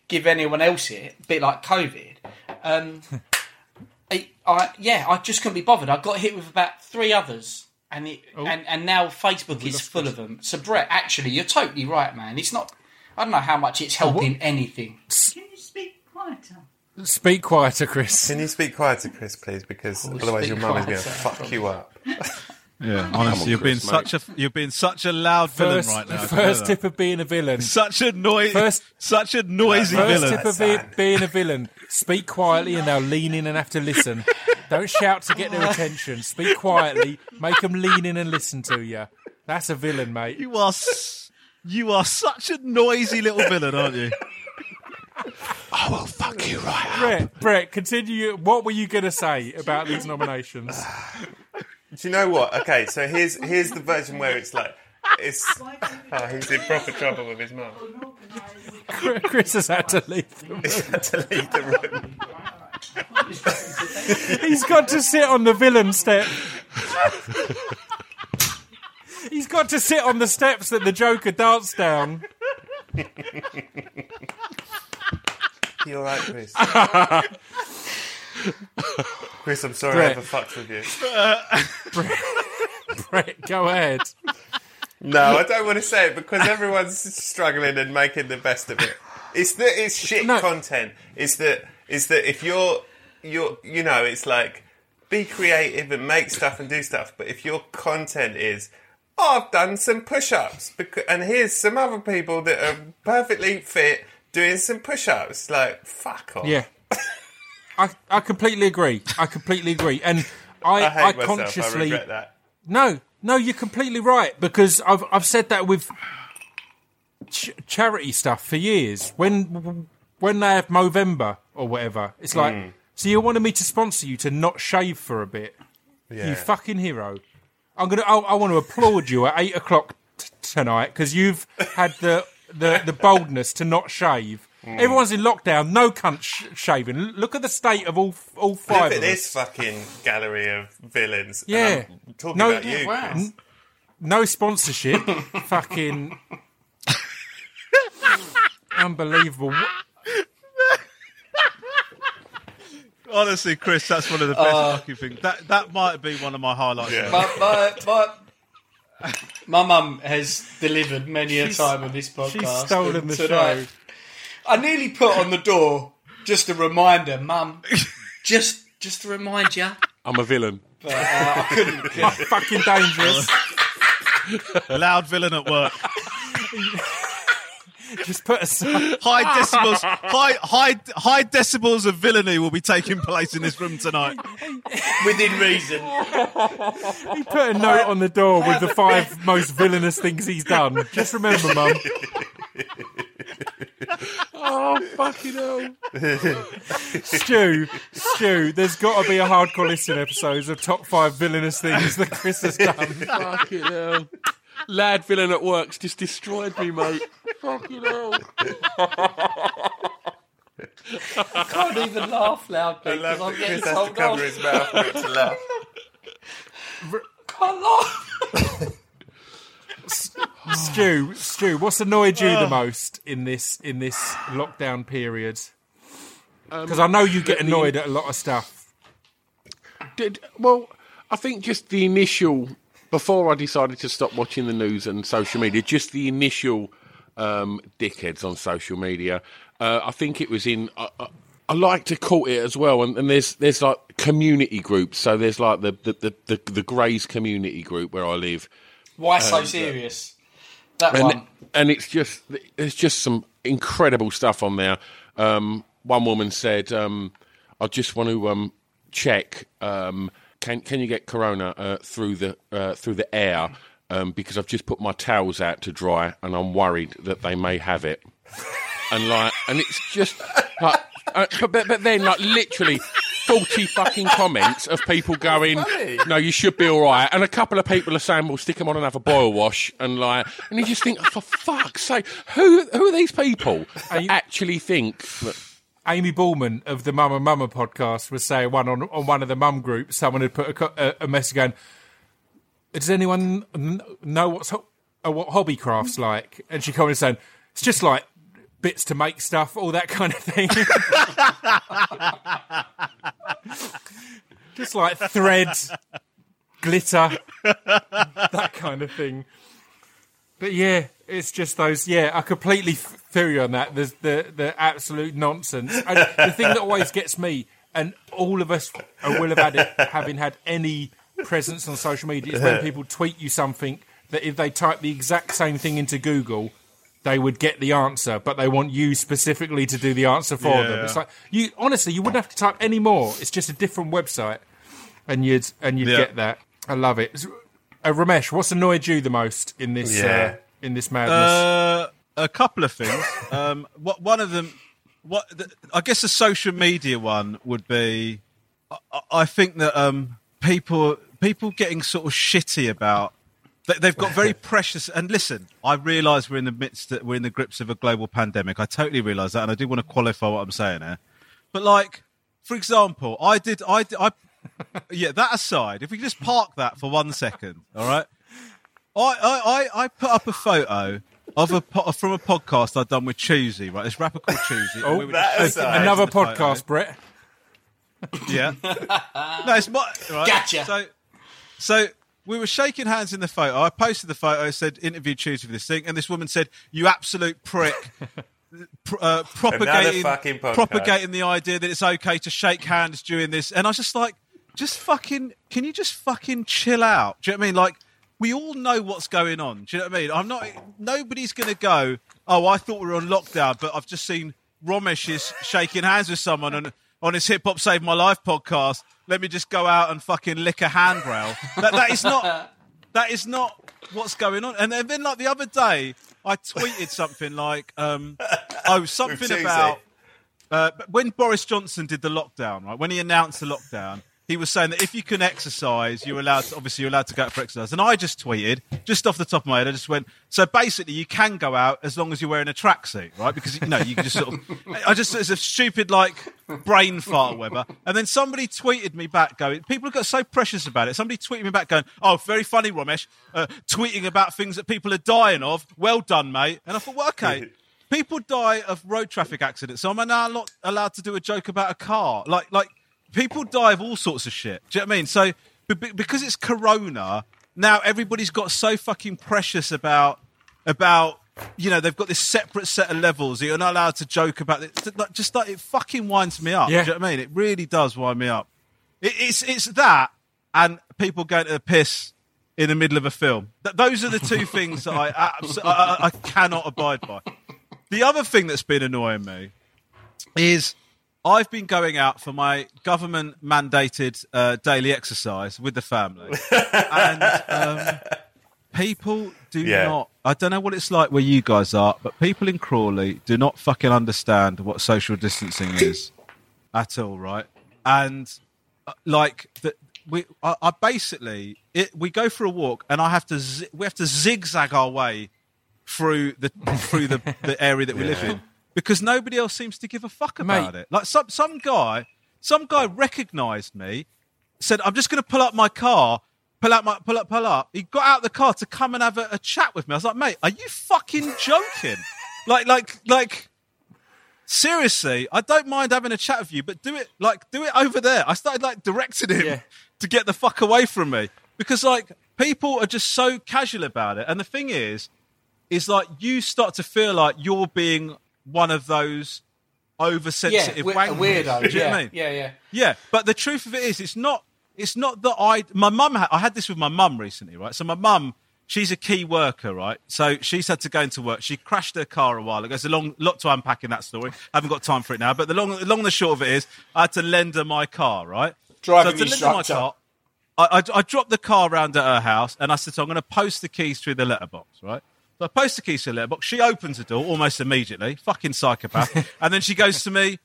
give anyone else it. A bit like COVID. Um, [laughs] I, I yeah, I just couldn't be bothered. I got hit with about three others. And, it, oh. and and now Facebook is full of them. So Brett, actually, you're totally right, man. It's not. I don't know how much it's oh, helping anything. Can you speak quieter? Speak quieter, Chris. can you speak quieter Chris please because oh, otherwise your mum is going to quieter. fuck you up [laughs] Yeah, honestly, you're being Chris, such a you're being such a loud villain First, right now. First tip of being a villain. Such a noise. First- such a noisy First villain. tip of be- being a villain: speak quietly, and they'll lean in and have to listen. Don't shout to get their attention. Speak quietly, make them lean in and listen to you. That's a villain, mate. You are s- you are such a noisy little villain, aren't you? I will fuck you right up. Brett, Brett, continue. What were you going to say about these nominations? do you know what okay so here's here's the version where it's like it's ah, Why don't we oh he's in proper trouble with his mum Chris has had to leave. the room. had to leave the room. [laughs] He's got to sit on the villain step. He's got to sit on the steps that the Joker danced down. [laughs] You all right, Chris? [laughs] Chris, I'm sorry Brett. I ever fucked with you. Brett, go ahead. No, I don't want to say it because everyone's struggling and making the best of it. It's that it's shit No. content. It's that it's that if you're you're you know it's like be creative and make stuff and do stuff. But if your content is oh, I've done some push-ups becau- and here's some other people that are perfectly fit doing some push-ups, like fuck off. Yeah. I, I completely agree. I completely agree. And I, I I. I consciously. that. No, no, you're completely right because I've I've said that with ch- charity stuff for years. When when they have Movember or whatever, it's like, Mm. so you wanted me to sponsor you to not shave for a bit? Yeah. You fucking hero! I'm gonna. I, I want to applaud you at eight o'clock t- tonight because you've had the, the the boldness to not shave. Mm. Everyone's in lockdown. No cunt sh- shaving. L- Look at the state of all all five Look at this fucking gallery of villains. Yeah. Talking No- about you. Wow. Chris. No sponsorship. [laughs] fucking [laughs] unbelievable. What- Honestly, Chris, that's one of the best fucking things. That that might be one of my highlights. Yeah. My, my, my, my mum has delivered many a time on this podcast. She's stolen the tonight- show. I nearly put on the door just a reminder, Mum. [laughs] Just, just to remind you. I'm a villain. But uh, I couldn't. [laughs] Fucking dangerous. [laughs] Loud villain at work. Just put a High decibels, high high high decibels of villainy will be taking place in this room tonight. within reason. He put a note on the door with the five most villainous things he's done. Just remember, Mum. Oh, fucking hell. Stu, Stu, there's got to be a hardcore listen episodes of top five villainous things that Chris has done. Fucking hell. Lad villain at work's just destroyed me, mate. Fucking hell. [laughs] I can't even laugh loudly because I'm that getting Chris has to told cover his mouth for it to [laughs] laugh. Can't laugh. Stu, Stu, what's annoyed you the ah. most in this in this lockdown period? Um, because I know you get annoyed at a lot of stuff. Did, well, I think just the initial, before I decided to stop watching the news and social media, just the initial um, dickheads on social media. Uh, I think it was in. I, I, I like to call it as well, and, and there's there's like community groups. So there's like the the the, the, the Greys community group where I live, Why so serious? That and one. and it's just there's just some incredible stuff on there. Um, one woman said, um, "I just want to um, check um, can can you get corona uh, through the uh, through the air um, because I've just put my towels out to dry and I'm worried that they may have it." And like, and it's just like, uh, but, but but then like literally. 40 fucking comments of people going, no, you should be all right. And a couple of people are saying, well, stick them on and have a boil wash. And like, and you just think, oh, for fuck's sake, who, who are these people that you- actually think that, Amy Ballman of the Mama Mama podcast was saying one on, on one of the mum groups. Someone had put a, a, a message going, "Does anyone know what's ho- uh, what Hobbycraft's like?" And she commented saying, "It's just like bits to make stuff, all that kind of thing." [laughs] just like thread, glitter, that kind of thing. But yeah, it's just those. Yeah, I completely feel you on that. The the, the absolute nonsense. And the thing that always gets me, and all of us will have had it, having had any presence on social media, is when people tweet you something that if they type the exact same thing into Google, they would get the answer, but they want you specifically to do the answer for them. Yeah. It's like you honestly, you wouldn't have to type any more. It's just a different website, and you'd and you'd Yeah. get that. I love it. Uh, Romesh, what's annoyed you the most in this Yeah. uh, in this madness? Uh, a couple of things. [laughs] Um, what one of them, what the, I guess the social media one would be. I, I think that um, people people getting sort of shitty about They- They've got very [laughs] precious. And listen, I realise we're in the midst, of we're in the grips of a global pandemic. I totally realise that, and I do want to qualify what I'm saying here. But like, for example, I did, I, I, [laughs] yeah. That aside, if we could just park that for one second, all right. I, I, I, I put up a photo of a po- from a podcast I'd done with Choosy, right? This rapper called Choosy. and oh, we that aside. Another in photo. podcast, Brett. Yeah. [laughs] no, it's my right. Gotcha. So, so we were shaking hands in the photo. I posted the photo, said interview Tuesday for this thing, and this woman said, "You absolute prick." [laughs] Uh, propagating, propagating the idea that it's okay to shake hands during this, and I was just like, just fucking, can you just fucking chill out? Do you know what I mean? Like, we all know what's going on. Do you know what I mean? I'm not. Nobody's going to go. Oh, I thought we were on lockdown, but I've just seen Romesh is shaking hands with someone on on his Hip Hop Saved My Life podcast. Let me just go out and fucking lick a handrail. That, that is not. That is not what's going on. And then, like the other day, I tweeted something like, um, oh, something about uh, when Boris Johnson did the lockdown, right? When he announced the lockdown, he was saying that if you can exercise, you're allowed. To, obviously, you're allowed to go out for exercise. And I just tweeted, just off the top of my head, I just went. So basically, you can go out as long as you're wearing a tracksuit, right? Because you know you can just sort of. [laughs] I just it's a stupid like brain fart, whatever. And then somebody tweeted me back, going, people have got so precious about it. Somebody tweeted me back, going, "Oh, very funny, Romesh, uh, tweeting about things that people are dying of. Well done, mate." And I thought, well, okay. [laughs] People die of road traffic accidents, so am I now not allowed to do a joke about a car? Like, like people die of all sorts of shit. Do you know what I mean? So, be- be- because it's Corona, now everybody's got so fucking precious about about you know they've got this separate set of levels. You're not allowed to joke about it. Like, Just like it fucking winds me up. Yeah. Do you know what I mean? It really does wind me up. It, it's it's that and people going to the piss in the middle of a film. Th- those are the two [laughs] things that I, abs- I, I I cannot abide by. The other thing that's been annoying me is I've been going out for my government mandated uh, daily exercise with the family, [laughs] and um, people do Yeah. not. I don't know what it's like where you guys are, but people in Crawley do not fucking understand what social distancing is at all, right? And uh, like the, we, I, I basically it, we go for a walk, and I have to zi- we have to zigzag our way through the through the, the area that we live in because nobody else seems to give a fuck about Mate. it. Like some some guy, some guy recognised me, said, "I'm just going to pull up my car." Pull out my pull up, pull up. He got out the car to come and have a, a chat with me. I was like, mate, are you fucking joking? [laughs] like, like, like, seriously, I don't mind having a chat with you, but do it like do it over there. I started like directing him Yeah. [laughs] to get the fuck away from me because like people are just so casual about it. And the thing is, is like you start to feel like you're being one of those Yeah, oversensitive a wankers. weirdo. Do you know yeah, what I mean? yeah, yeah. Yeah, but the truth of it is, it's not. It's not that I. My mum. had- I had this with my mum recently, right? So my mum, she's a key worker, right? So she's had to go into work. She crashed her car a while ago. There's a long lot to unpack in that story. I haven't got time for it now. But the long, the long and the short of it is, I had to lend her my car, right? Driving so to lend my instructor. car. I, I, I dropped the car around at her house, and I said, so "I'm going to post the keys through the letterbox, right?" So I post the keys through the letterbox. She opens the door almost immediately. Fucking psychopath. and then she goes to me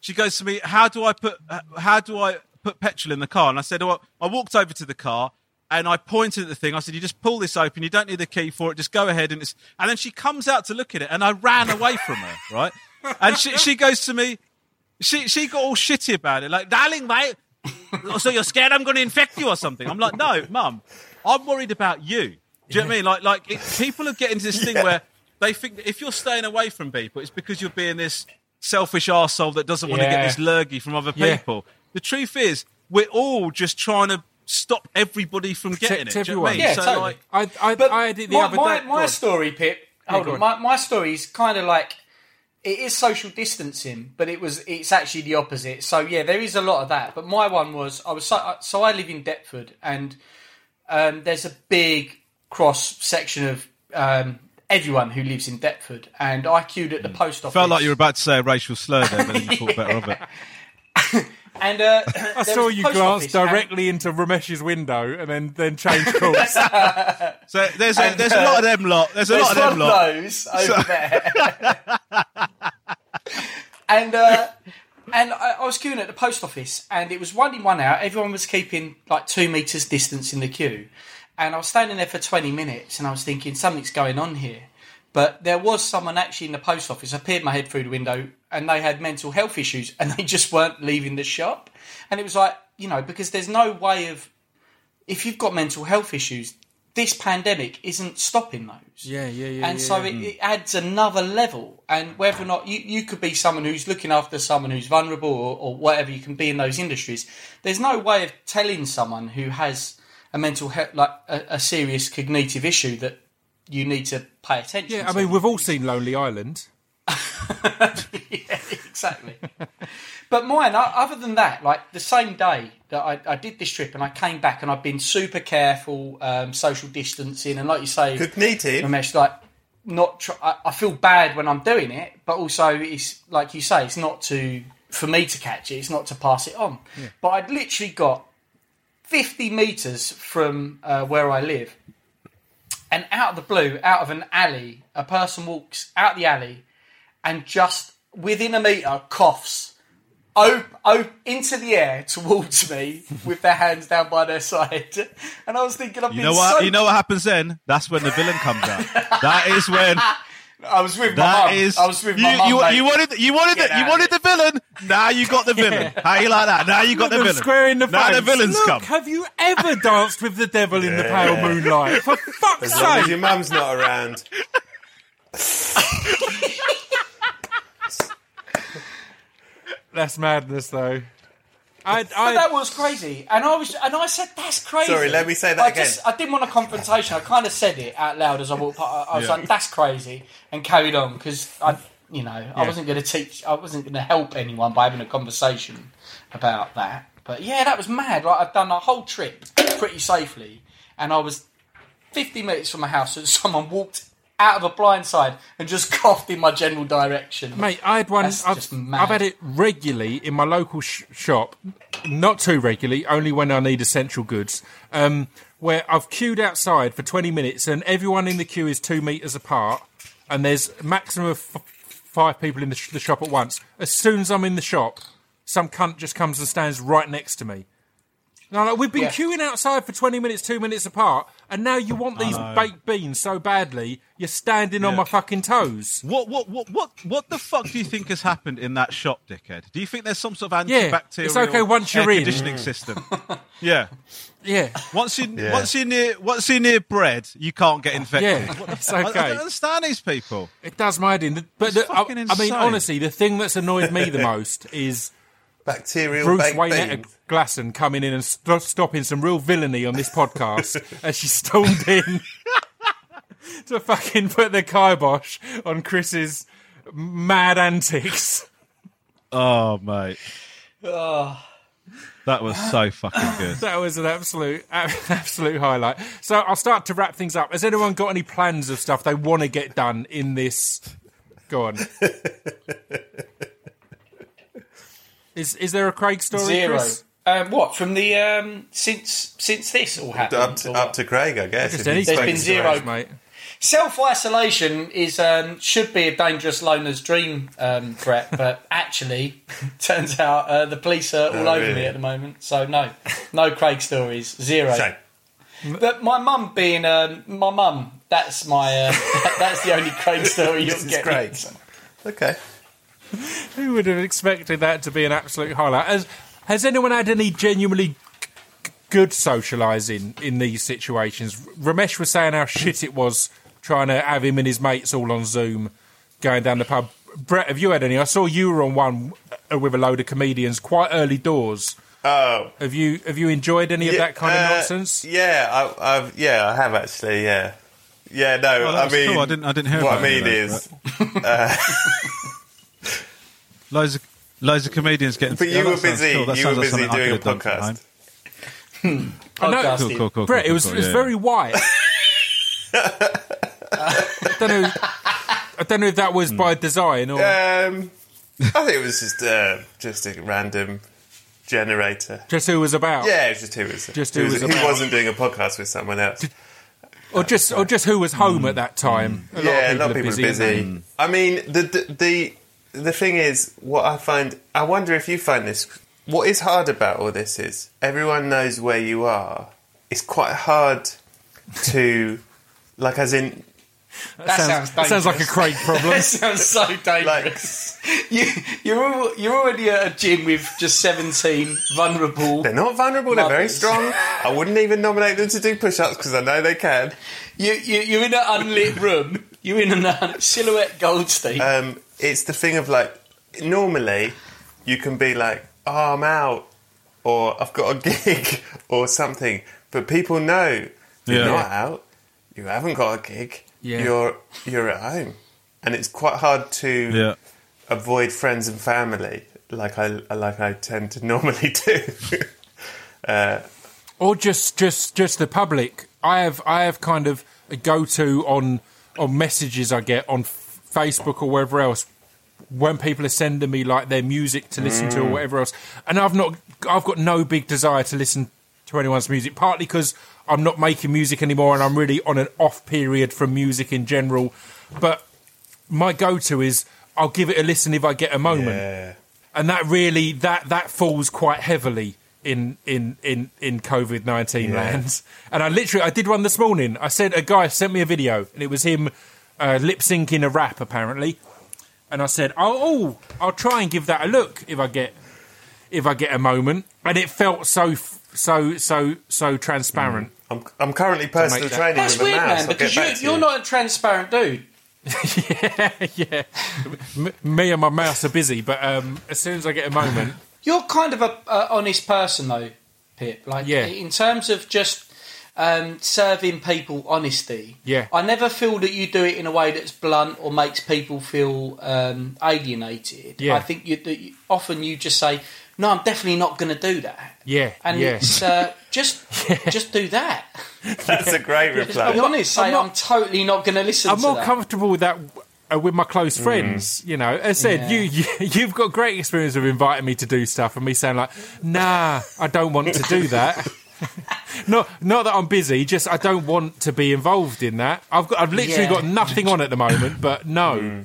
she goes to me, "How do I put? How do I put petrol in the car?" And I said, "Well, I walked over to the car and I pointed at the thing. I said, "You just pull this open. You don't need the key for it. Just go ahead." And it's and then she comes out to look at it, and I ran away from her, right? And she she goes to me, she she got all shitty about it, like, "Darling, mate, so you're scared I'm going to infect you or something?" I'm like, "No, mum, I'm worried about you." Do you know what I mean? Like like it, people are getting to this thing [laughs] where they think that if you're staying away from people, it's because you're being this selfish arsehole that doesn't want to get Yeah. this lurgy from other Yeah. people. The truth is, we're all just trying to stop everybody from getting it. Protect Do you know what I mean? everyone. so, totally. like, I, I, But I had it the my, other my, day. my Go on. story, Pip. Hold go on. on. My, my story is kind of like it is social distancing, but it was it's actually the opposite. So yeah, there is a lot of that. But my one was I was so, so I live in Deptford, and um, there's a big cross section of um, everyone who lives in Deptford, and I queued at the post office. felt like you were about to say a racial slur there, but then you thought better of it. [laughs] And uh, I saw you glance directly into Romesh's window and then then change course. [laughs] So there's a, there's a lot of them lot. There's a There's lot of them lot. of those over there. [laughs] and uh, and I, I was queuing at the post office, and it was one in, one out. Everyone was keeping like two meters distance in the queue, And I was standing there for 20 minutes and I was thinking, something's going on here. But there was someone actually in the post office. I peered my head through the window and they had mental health issues and they [laughs] just weren't leaving the shop. And it was like, you know, because there's no way of, if you've got mental health issues, this pandemic isn't stopping those. Yeah, yeah, yeah. and yeah, so yeah. it, hmm. it adds another level. And whether or not you, you could be someone who's looking after someone who's vulnerable or, or whatever you can be in those industries, there's no way of telling someone who has a mental health, like a, a serious cognitive issue that you need to pay attention yeah, I to. mean, we've all seen Lonely Island. [laughs] yeah, exactly. but mine, other than that, like the same day that I, I did this trip and I came back and I've been super careful, um, social distancing, and like you say, Cognitive. Romesh, like not. Tr- I, I feel bad when I'm doing it, but also it's like you say, it's not to for me to catch it. It's not to pass it on. But I'd literally got 50 meters from uh, where I live, and out of the blue, out of an alley, a person walks out the alley, and just within a meter coughs. Op- op- into the air towards me [laughs] with their hands down by their side, [laughs] and I was thinking, I've You been know what? so You know what happens then? That's when the villain comes out. that is when. [laughs] I was with my That mum. is. I was with you, my mum. you, mate. you wanted. You wanted. The, you wanted the villain. Now you got the villain. [laughs] How you like that? Now you got the Look them villain. square in the now face. the villains Look, come. Have you ever [laughs] danced with the devil in the pale moonlight? For fuck's As long as sake! your mum's not around. [laughs] That's madness, though. I, But I, that was crazy, and I was, and I said, "That's crazy." Sorry, let me say that I again. Just, I didn't want a confrontation. I kind of said it out loud as I walked. past. I I was Yeah. like, "That's crazy," and carried on because I, you know, I wasn't going to teach. I wasn't going to help anyone by having a conversation about that. But yeah, that was mad. Like I've done a whole trip pretty safely, and I was 50 minutes from my house, and [laughs] someone walked out of a blind side and just [laughs] coughed in my general direction. Mate, I had one. That's I've. I've had it regularly in my local sh- shop, not too regularly, only when I need essential goods. Um, where I've queued outside for 20 minutes and everyone in the queue is two meters apart, and there's a maximum of f- five people in the, sh- the shop at once. As soon as I'm in the shop, some cunt just comes and stands right next to me. No, no, we've been Yeah. queuing outside for 20 minutes, two minutes apart, and now you want these baked beans so badly, you're standing on my fucking toes. What, what, what, what, what the fuck do you think has happened in that shop, dickhead? Do you think there's some sort of antibacterial Yeah, antibacterial it's okay once you're in. conditioning system? [laughs] yeah. Yeah. Once you Yeah. once you near once you near bread, you can't get infected. Yeah, the it's fuck? I, I don't understand these people. It does my head in. But the, I, fucking I mean, honestly, the thing that's annoyed me the [laughs] most is Bacterial Bruce baked Wayne beans. Glasson coming in and st- stopping some real villainy on this podcast [laughs] as she stormed in [laughs] to fucking put the kibosh on Chris's mad antics. Oh mate, Oh. that was so fucking good. That was an absolute, [laughs] absolute highlight. So I'll start to wrap things up. Has anyone got any plans of stuff they want to get done in this? Go on. Is is there a Craig story? Zero. Chris? Um, what from the um, since since this all happened? Up to, up to Craig, I guess. Just if any he's There's been zero. stories, mate. Self isolation is um, should be a dangerous loner's dream, um, Brett, [laughs] but actually, [laughs] turns out uh, the police are all Oh, over me at the moment. So no, no Craig stories, zero. Shame. But my mum being um, my mum, that's my uh, [laughs] that's the only Craig story you'll This get. Craig. Okay. [laughs] Who would have expected that to be an absolute highlight? Has, has anyone had any genuinely good socialising in these situations? Romesh was saying how shit it was trying to have him and his mates all on Zoom going down the pub. Brett, have you had any? I saw you were on one uh, with a load of comedians quite early doors. Oh, Have you have you enjoyed any of Yeah, that kind of uh, nonsense? Yeah, I, I've yeah, I have actually. Yeah, yeah. No, that I mean, cool. I didn't- I didn't hear What I mean of is, those, [laughs] [laughs] Loads of loads of comedians getting. but you that were sounds busy. cool. You were sounds like busy something I doing a could have done from podcast. home. I know- Cool, cool, cool. Brett, cool, it was cool, it was yeah. very white. I don't know. I don't know if that was Hmm. by design or Um, I think it was just uh, just a random generator. just who was about. Yeah, it was just who was Just who who was he about. wasn't doing a podcast with someone else. or just or just who was home at that time. A lot yeah, of a lot of people are busy. busy. aren't I mean, the, the the the thing is, what I find, I wonder if you find this. What is hard about all this is everyone knows where you are. It's quite hard to, like, as in, That sounds, that sounds like a. Craig problem. [laughs] That sounds so dangerous. [laughs] you, you're al- you're already at a gym with just 17 vulnerable. they're not vulnerable, they're very strong. I wouldn't even nominate them to do push ups because I know they can. You, you, you're in an unlit room. You're in a un- silhouette Goldstein. Um, it's the thing of like, normally you can be like, oh, I'm out, or I've got a [laughs] gig, or something. But people know you're Yeah. not out, you haven't got a gig, Yeah. you're, you're at home. And it's quite hard to Yeah. avoid friends and family like I like I tend to [laughs] normally do. [laughs] Uh, or just just just the public. I have I have kind of a go to on on messages I get on F- Facebook or wherever else when people are sending me like their music to listen to or mm. whatever else, and I've not I've got no big desire to listen to anyone's music. Partly because I'm not making music anymore and I'm really on an off period from music in general. But my go to is I'll give it a listen if I get a moment yeah. and that really that that falls quite heavily in in in in COVID nineteen Yeah. lands. And I literally I did one this morning. I said a guy sent me a video, and it was him uh, lip syncing a rap apparently. And I said, oh, oh, I'll try and give that a look if I get if I get a moment. And it felt so so so so transparent. I'm, I'm currently personal that- training That's with a weird, mouse. man, I'll because you, you're you. not a transparent dude. [laughs] yeah, M- me and my mouse are busy, but um, as soon as I get a moment, You're kind of a, a honest person, though, Pip. Like, Yeah. in terms of just um, serving people honesty. Yeah. I never feel that you do it in a way that's blunt or makes people feel um, alienated. Yeah. I think you, that you, often you just say, "No, I'm definitely not going to do that." yeah, And yeah. it's uh, just [laughs] just do that. That's a great [laughs] Just reply. be honest. Say, I'm I'm, totally not going to listen I'm to more that. comfortable with that uh, with my close friends. You know, as I said, Yeah. you, you [laughs] you've got great experience of inviting me to do stuff, and me saying like, "Nah, I don't want to do that." Not not that I'm busy, just I don't want to be involved in that. I've got I've literally Yeah. got nothing on at the moment, but no, mm.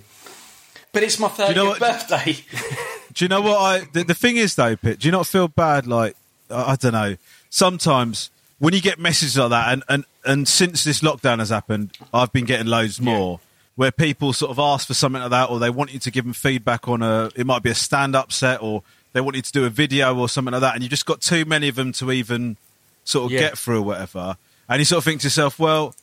but it's my 30th know birthday. [laughs] Do you know what I? The, the thing is, though, Pit. Do you not feel bad? Like I, I don't know. Sometimes when you get messages like that, and and and since this lockdown has happened, I've been getting loads more where people sort of ask for something like that, or they want you to give them feedback on a. It might be a stand-up set, or they want you to do a video or something like that, and you just got too many of them to even sort of Yeah. get through or whatever. And you sort of think to yourself, well,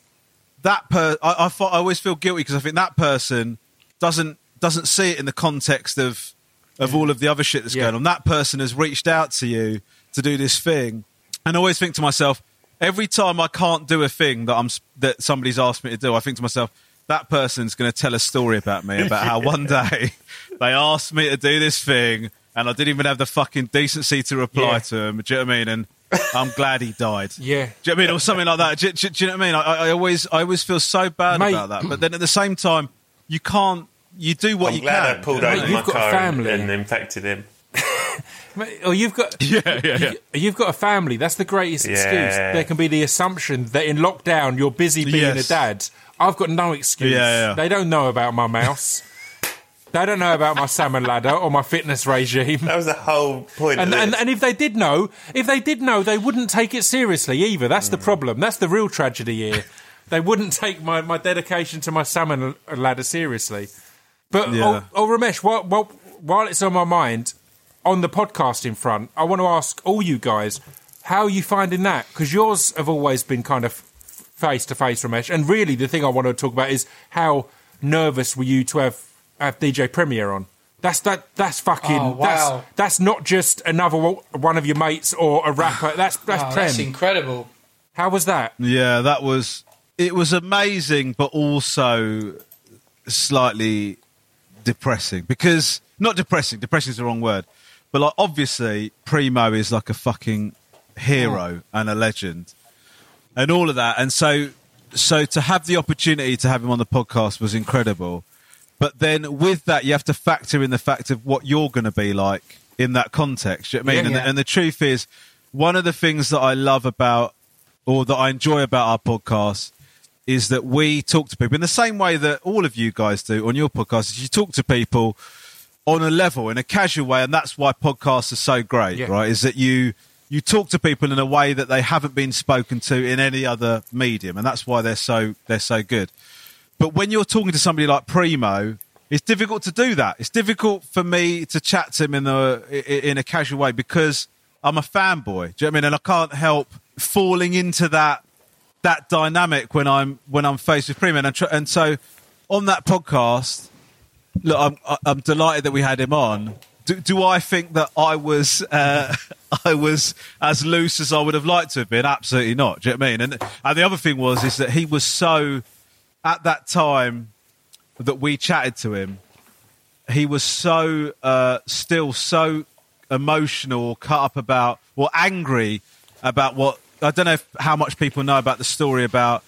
that per I, I, I always feel guilty because I think that person doesn't doesn't see it in the context of of all of the other shit that's Yeah. going on. That person has reached out to you to do this thing, and I always think to myself, every time I can't do a thing that I'm that somebody's asked me to do, I think to myself. That person's going to tell a story about me about how [laughs] one day they asked me to do this thing and I didn't even have the fucking decency to reply Yeah. to him. Do you know what I mean? And I'm glad he died. [laughs] yeah, Do you know what I mean? Or something like that. Do, do- do you know what I mean? I, I always, I always feel so bad Mate. about that. But then at the same time, you can't. You do what I'm you glad can. I pulled do you over know Mate, what I my you've got a car and, family. and infected him. [laughs] or you've got? [laughs] Yeah, yeah, yeah. You've got a family. That's the greatest excuse. There can be the assumption that in lockdown you're busy being Yes. a dad. I've got no excuse. Yeah, yeah. They don't know about my mouse. They don't know about my salmon ladder or my fitness regime. That was the whole point. And, and and if they did know, if they did know, they wouldn't take it seriously either. That's Mm. the problem. That's the real tragedy here. [laughs] they wouldn't take my, my dedication to my salmon ladder seriously. But Yeah. oh, oh, Romesh, while, while while it's on my mind, on the podcasting front, I want to ask all you guys, how are you finding that? Because yours have always been kind of face to face, Romesh. And really, the thing I want to talk about is how nervous were you to have have DJ Premier on? That's that. That's fucking. Oh, wow. That's that's not just another one- one of your mates or a rapper. [sighs] That's that's Oh, Prem. that's incredible. How was that? Yeah, that was. It was amazing, but also slightly depressing because not depressing. Depressing is the wrong word, but like obviously, Primo is like a fucking hero and a legend, and all of that. And so, so to have the opportunity to have him on the podcast was incredible. But then with that, you have to factor in the fact of what you're going to be like in that context. You know what I mean? Yeah. and, The, and the truth is, one of the things that I love about or that I enjoy about our podcast is that we talk to people in the same way that all of you guys do on your podcast. Is you talk to people on a level in a casual way, and that's why podcasts are so great, Yeah. right? Is that you you talk to people in a way that they haven't been spoken to in any other medium, and that's why they're so they're so good. But when you're talking to somebody like Primo, it's difficult to do that. It's difficult for me to chat to him in a in a casual way because I'm a fanboy. Do you know what I mean? And I can't help falling into that that dynamic when I'm when I'm faced with Primo. And, tr- and so on that podcast, look, I'm I'm delighted that we had him on. Do, do I think that I was uh, [laughs] I was as loose as I would have liked to have been? Absolutely not. Do you know what I mean? And and the other thing was is that he was so at that time that we chatted to him, he was so uh, still so emotional cut up about or angry about what I don't know if, how much people know about the story about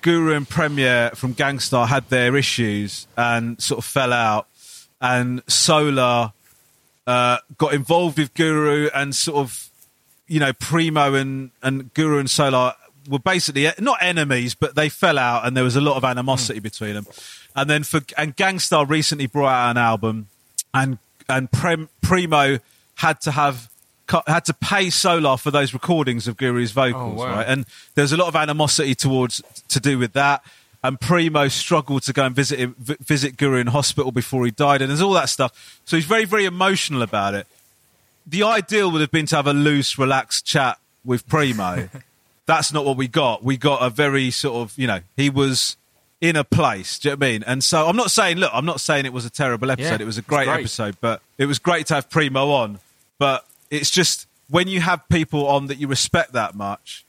Guru and Premier from Gang Starr had their issues and sort of fell out, and Solar uh, got involved with Guru and sort of you know Primo and and Guru and Solar were basically eh, not enemies, but they fell out, and there was a lot of animosity hmm. between them. And then for and Gang Starr recently brought out an album, and and Prem, Primo had to have had to pay Solar for those recordings of Guru's oh, vocals, Oh, wow. right? And there's a lot of animosity towards to do with that. And Primo struggled to go and visit him, visit Guru in hospital before he died, and there's all that stuff. So he's very, very emotional about it. The ideal would have been to have a loose, relaxed chat with Primo. [laughs] That's not what we got. We got a very sort of, you know, he was in a place. Do you know what I mean? And so I'm not saying, look, I'm not saying it was a terrible episode. Yeah, it was a great, great. episode, but it was great to have Primo on. But it's just when you have people on that you respect that much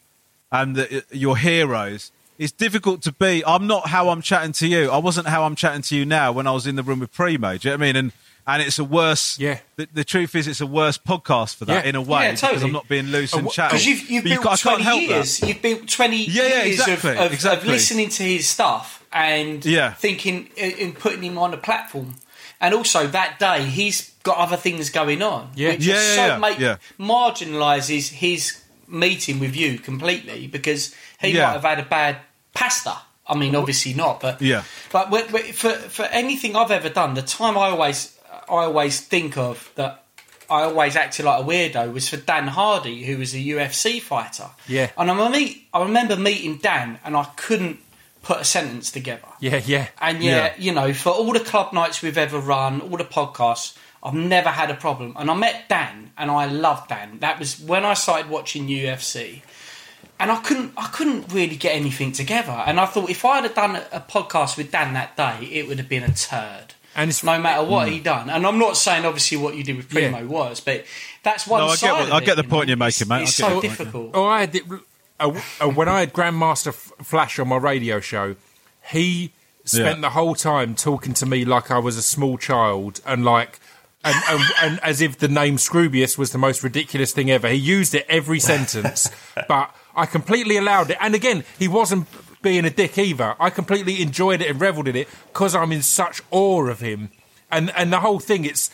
and that your heroes, it's difficult to be. I'm not how I'm chatting to you. I wasn't how I'm chatting to you now when I was in the room with Primo. Do you know what I mean? And and it's a worse. Yeah. The, the truth is, it's a worse podcast for that Yeah. in a way Yeah, totally. because. I'm not being loose and chatty. Because you've, you've But you built I can't 20 help that. years. You've built 20 Yeah, yeah, years exactly, of, of, exactly. of listening to his stuff and Yeah. thinking uh, and putting him on a platform. And also that day, he's got other things going on, Yeah. which Yeah, is yeah, so yeah, make, yeah. marginalises his meeting with you completely because he Yeah. might have had a bad pasta. I mean, obviously not, but Yeah. But when- when- for for anything I've ever done, the time I always I always think of that I always acted like a weirdo was for Dan Hardy, who was a UFC fighter. Yeah. and I meet I remember meeting Dan, and I couldn't put a sentence together. Yeah, yeah. And yeah, Yeah. you know, for all the club nights we've ever run, all the podcasts, I've never had a problem. And I met Dan, and I loved Dan. That was when I started watching UFC, and I couldn't, I couldn't really get anything together. And I thought if I had done a, a podcast with Dan that day, it would have been a turd. And it's- no matter what he done. And I'm not saying obviously what you did with Primo Yeah. was, but that's one No, I get side. what- of I it, get the point know? you're making, It's- mate. I It's get so the point, difficult. Oh, I had, uh, uh, when I had Grandmaster Flash on my radio show, he spent Yeah. the whole time talking to me like I was a small child and like. And, and, and as if the name Scroobius was the most ridiculous thing ever. He used it every sentence, [laughs] but I completely allowed it. And again, he wasn't being a dick either. I completely enjoyed it and revelled in it because I'm in such awe of him. And and the whole thing, it's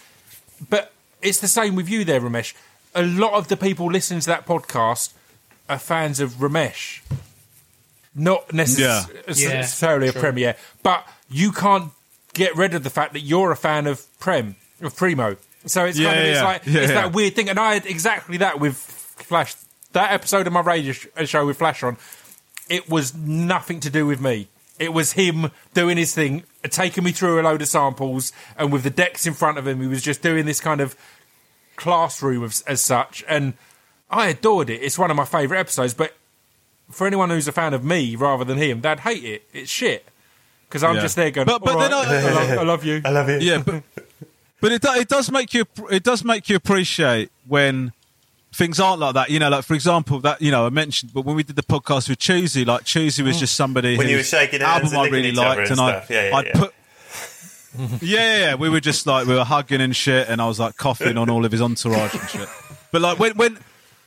but it's the same with you there, Romesh. A lot of the people listening to that podcast are fans of Romesh, not necess- Yeah. Yeah, necessarily a true. Premier. But you can't get rid of the fact that you're a fan of Prem, of Primo. So it's Yeah, kind of it's like Yeah, it's yeah. that weird thing, and I had exactly that with Flash. That episode of my radio sh- show with Flash on, it was nothing to do with me. It was him doing his thing, taking me through a load of samples, and with the decks in front of him, he was just doing this kind of classroom as, as such. And I adored it. It's one of my favourite episodes. But for anyone who's a fan of me rather than him, they'd hate it. It's shit. Because I'm Yeah. just there going, But- but "All then right, I- I, love, I love you. [laughs] I love you. yeah, but, but it it does make you it does make you appreciate when things aren't like that. You know, like for example, that you know I mentioned, but when we did the podcast with Choosy, like Choosy was mm. just somebody When you whose were shaking hands album I really liked, and and I. Yeah, yeah, I'd yeah. put. [laughs] yeah, yeah, yeah, we were just like we were hugging and shit, and I was like coughing on all of his entourage and shit. But like when when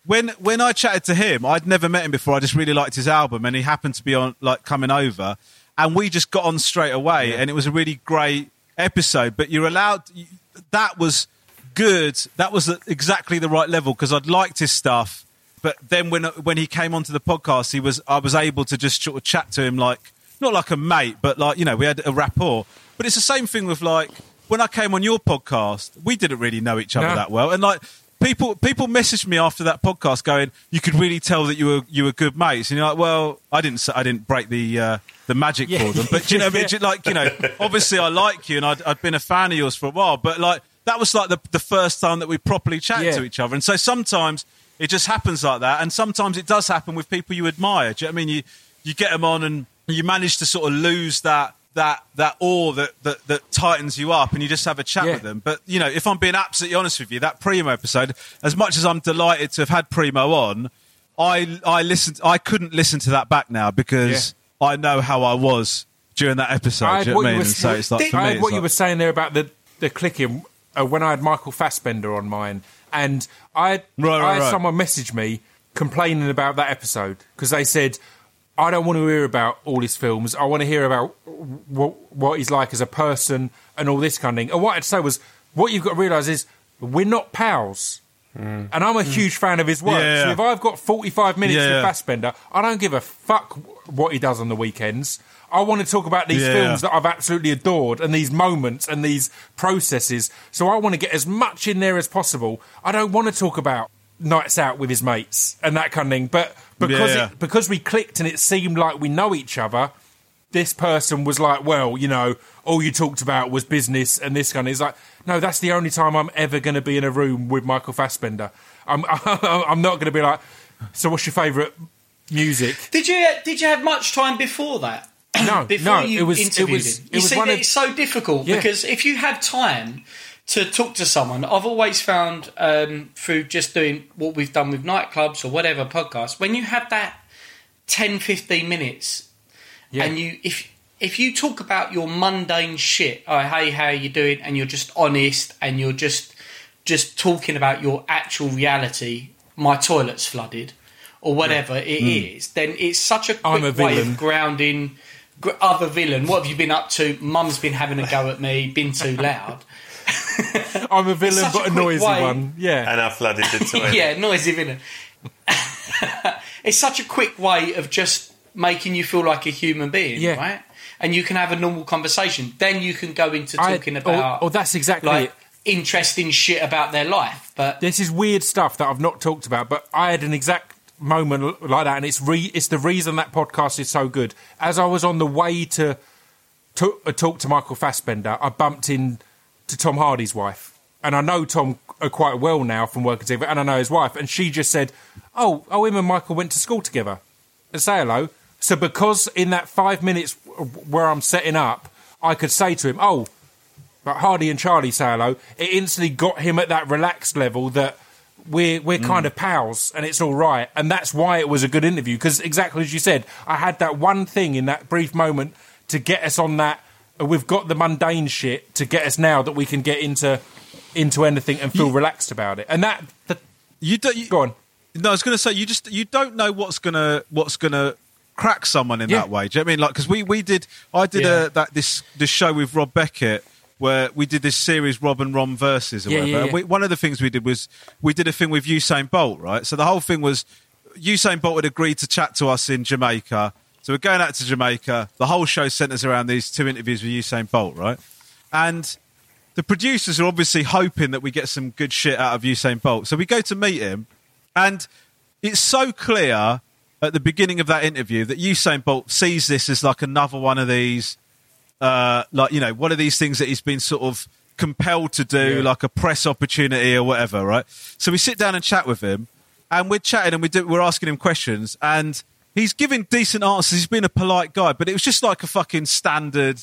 when when I chatted to him, I'd never met him before. I just really liked his album, and he happened to be on like coming over, and we just got on straight away, and it was a really great episode. But you're allowed. That was good. That was at exactly the right level because I'd liked his stuff. But then when when he came onto the podcast, he was I was able to just sort of chat to him like not like a mate, but like you know we had a rapport. But it's the same thing with like when I came on your podcast, we didn't really know each other No. that well, and like people people messaged me after that podcast going, you could really tell that you were you were good mates, and you're like, well, I didn't I didn't break the uh, the magic Yeah. for them, but you know, what I mean? Do you- like you know, obviously I like you, and I'd, I'd been a fan of yours for a while, but like that was like the the first time that we properly chatted Yeah. to each other, and so sometimes it just happens like that, and sometimes it does happen with people you admire. Do you know what I mean? You you get them on, and you manage to sort of lose that. That that awe that, that that tightens you up, and you just have a chat Yeah. with them. But you know, if I'm being absolutely honest with you, that Primo episode, as much as I'm delighted to have had Primo on, I I listened. I couldn't listen to that back now because I know how I was during that episode. I do you know what what I mean? were- And so it's like for I me, had it's what you were saying there about the the clicking uh, when I had Michael Fassbender on mine, and I had, Right, I had right. someone message me complaining about that episode because they said. I don't want to hear about all his films. I want to hear about what, what he's like as a person and all this kind of thing. And what I'd say was, what you've got to realise is we're not pals. And I'm a huge fan of his work. Mm. Yeah, So if I've got 45 minutes Yeah, with. Fassbender, I don't give a fuck what he does on the weekends. I want to talk about these Yeah. films that I've absolutely adored and these moments and these processes. So I want to get as much in there as possible. I don't want to talk about nights out with his mates and that kind of thing. But because Yeah. it, because we clicked and it seemed like we know each other, this person was like, well, you know, all you talked about was business and this kind of. It's like, no, that's the only time I'm ever going to be in a room with Michael Fassbender. I'm [laughs] I'm not going to be like, so what's your favourite music? Did you did you have much time before that? No, [coughs] before no, you it was- it was- him. it You was see, one that of- it's so difficult Yeah. because if you have time to talk to someone, I've always found um, through just doing what we've done with nightclubs or whatever podcasts, when you have that 10, 15 minutes, Yeah. and you if if you talk about your mundane shit, oh hey, how you doing, and you're just honest and you're just just talking about your actual reality, my toilet's flooded. Or whatever it is, then it's such a quick I'm a way villain. of grounding gr- other villain. What have you been up to? Mum's been having a go at me, been too loud. [laughs] I'm a villain, such a but a noisy way. one. Yeah, And I flooded the [laughs] toilet. yeah, noisy villain. [laughs] it's such a quick way of just making you feel like a human being, Yeah. right? And you can have a normal conversation. Then you can go into talking or- about or that's exactly like it. interesting shit about their life. But this is weird stuff that I've not talked about, but I had an exact moment like that, and it's re- it's the reason that podcast is so good. As I was on the way to, to uh, talk to Michael Fassbender, I bumped in to Tom Hardy's wife, and I know Tom uh, quite well now from working together, and I know his wife, and she just said, "Oh, oh, him and Michael went to school together." And say hello. So because in that five minutes where I'm setting up, I could say to him, "Oh." But Hardy and Charlie say hello. It instantly got him at that relaxed level that we're we're kind of pals and it's all right. And that's why it was a good interview because exactly as you said, I had that one thing in that brief moment to get us on that. uh, We've got the mundane shit to get us now that we can get into into anything and feel relaxed about it. And that, that you don't. You, go on. No, I was going to say you just you don't know what's gonna what's gonna crack someone in Yeah. that way. Do you know what I mean? Like because we we did I did Yeah. a that this this show with Rob Beckett where we did this series Rob and Ron versus or Yeah, whatever. yeah, yeah. we, one of the things we did was we did a thing with Usain Bolt, right? So the whole thing was Usain Bolt had agreed to chat to us in Jamaica. So we're going out to Jamaica. The whole show centers around these two interviews with Usain Bolt, right? And the producers are obviously hoping that we get some good shit out of Usain Bolt. So we go to meet him, and it's so clear at the beginning of that interview that Usain Bolt sees this as like another one of these, uh, like you know, one of these things that he's been sort of compelled to do, Yeah. like a press opportunity or whatever, right? So we sit down and chat with him, and we're chatting and we do, we're asking him questions, and he's giving decent answers. He's been a polite guy, but it was just like a fucking standard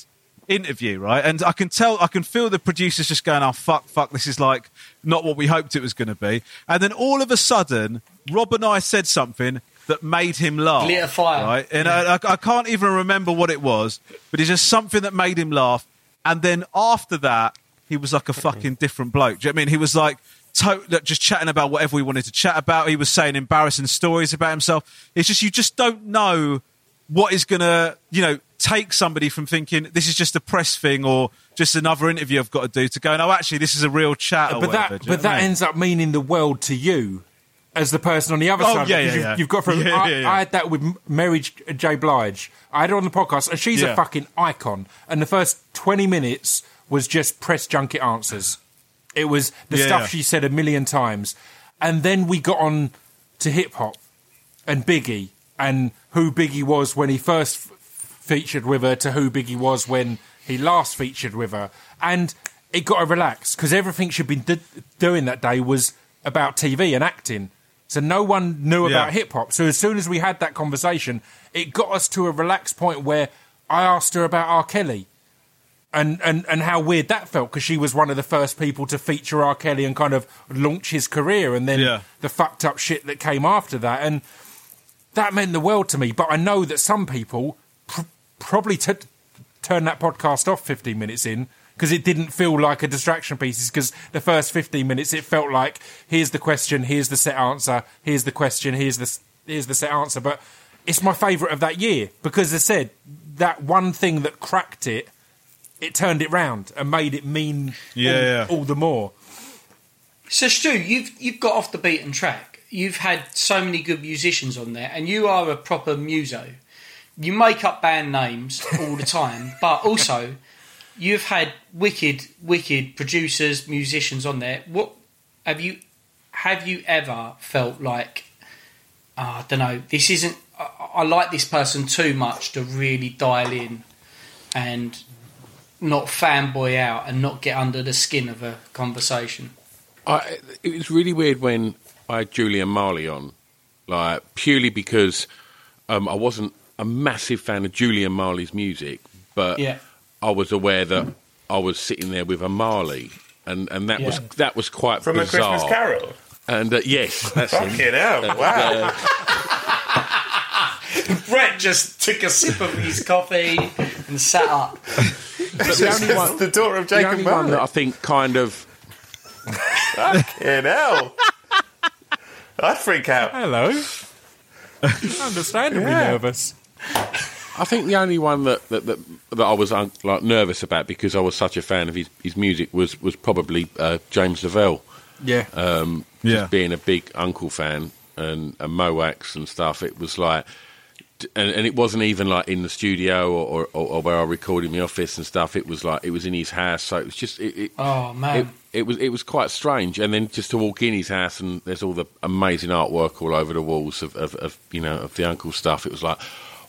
interview, right? And I can tell, I can feel the producers just going, "Oh fuck, fuck, this is like not what we hoped it was going to be." And then all of a sudden, Rob and I said something that made him laugh. Lit a fire. right? And I, I, I can't even remember what it was, but it's just something that made him laugh. And then after that, he was like a mm-hmm. fucking different bloke. Do you know what I mean? He was like. To, just chatting about whatever we wanted to chat about. He was saying embarrassing stories about himself. It's just you just don't know what is going to, you know, take somebody from thinking this is just a press thing or just another interview I've got to do to go, no, oh, actually, this is a real chat. Or but whatever. that Do you know but what I that mean? ends up meaning the world to you as the person on the other Oh, side. yeah, yeah, you've, yeah. you've got from. [laughs] Yeah, I, yeah. I had that with Mary J. Blige. I had her on the podcast, and she's a fucking icon. And the first twenty minutes was just press junket answers. It was the stuff she said a million times, and then we got on to hip hop and Biggie and who Biggie was when he first f- featured with her to who Biggie was when he last featured with her, and it got her relaxed because everything she'd been d- doing that day was about TV and acting. So no one knew Yeah. about hip hop. So as soon as we had that conversation, it got us to a relaxed point where I asked her about R. Kelly and, and, and how weird that felt because she was one of the first people to feature R. Kelly and kind of launch his career, and then Yeah. the fucked up shit that came after that, and that meant the world to me. But I know that some people pr- probably t- turned that podcast off 15 minutes in because it didn't feel like a distraction piece. Because the first 15 minutes, it felt like here's the question, here's the set answer, here's the question, here's the here's the set answer. But it's my favourite of that year because, as I said, that one thing that cracked it, it turned it round and made it mean Yeah, all, yeah. all the more. So Stu, you've you've got off the beaten track. You've had so many good musicians on there, and you are a proper muso. You make up band names all the time, but also you've had wicked, wicked producers, musicians on there. What have you have you ever felt like? "Ah, I don't know. This isn't. I, I like this person too much to really dial in and not fanboy out and not get under the skin of a conversation. I, it was really weird when I had Julian Marley on, like purely because um, I wasn't a massive fan of Julian Marley's music, but Yeah. I was aware that I was sitting there with a Marley, and, and that was that was quite From a. Christmas Carol. And uh, yes, that's him. Fucking hell! Wow. [laughs] Brett just took a sip of his coffee and sat up. But the only one, the daughter of the Jacob only one that I think kind of Fucking hell. I'd freak out. Hello. [laughs] Understandably Yeah. nervous. I think the only one that that, that, that I was like nervous about because I was such a fan of his, his music was was probably uh, James Lavelle. Yeah. Um, Yeah. just being a big UNKLE fan and, and Mo' Wax and stuff, it was like, and, and it wasn't even like in the studio or, or, or where I recorded in the office and stuff. It was like it was in his house, so it was just it. it Oh man. it, it was it was quite strange, and then just to walk in his house and there's all the amazing artwork all over the walls of, of, of you know of the UNKLE stuff. It was like,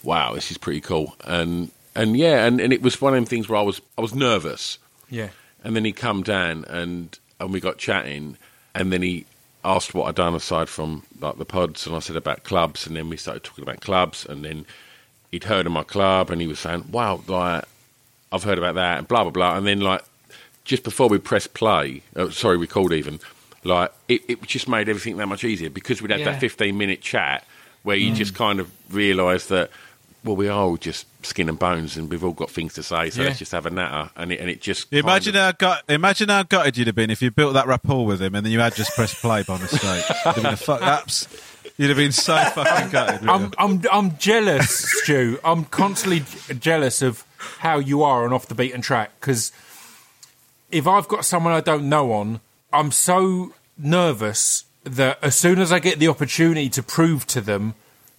wow, this is pretty cool, and and yeah, and, and it was one of them things where I was I was nervous, yeah. and then he come down and and we got chatting, and then he asked what I'd done aside from like the pods, and I said about clubs, and then we started talking about clubs, and then he'd heard of my club, and he was saying, "Wow, like I've heard about that," and blah blah blah, and then like just before we pressed play, uh, sorry, record even, like it, it just made everything that much easier because we'd had Yeah. that fifteen minute chat where you just kind of realised that. Well, we are all just skin and bones, and we've all got things to say. So Yeah. let's just have a natter, and it and it just kind Imagine of- how gut, imagine how gutted you'd have been if you built that rapport with him and then you had just pressed play by mistake. [laughs] You'd have been fuck ups. You'd have been so fucking gutted. I'm. I'm, I'm jealous, Stu. I'm constantly jealous of how you are on off the beaten track because if I've got someone I don't know on, I'm so nervous that as soon as I get the opportunity to prove to them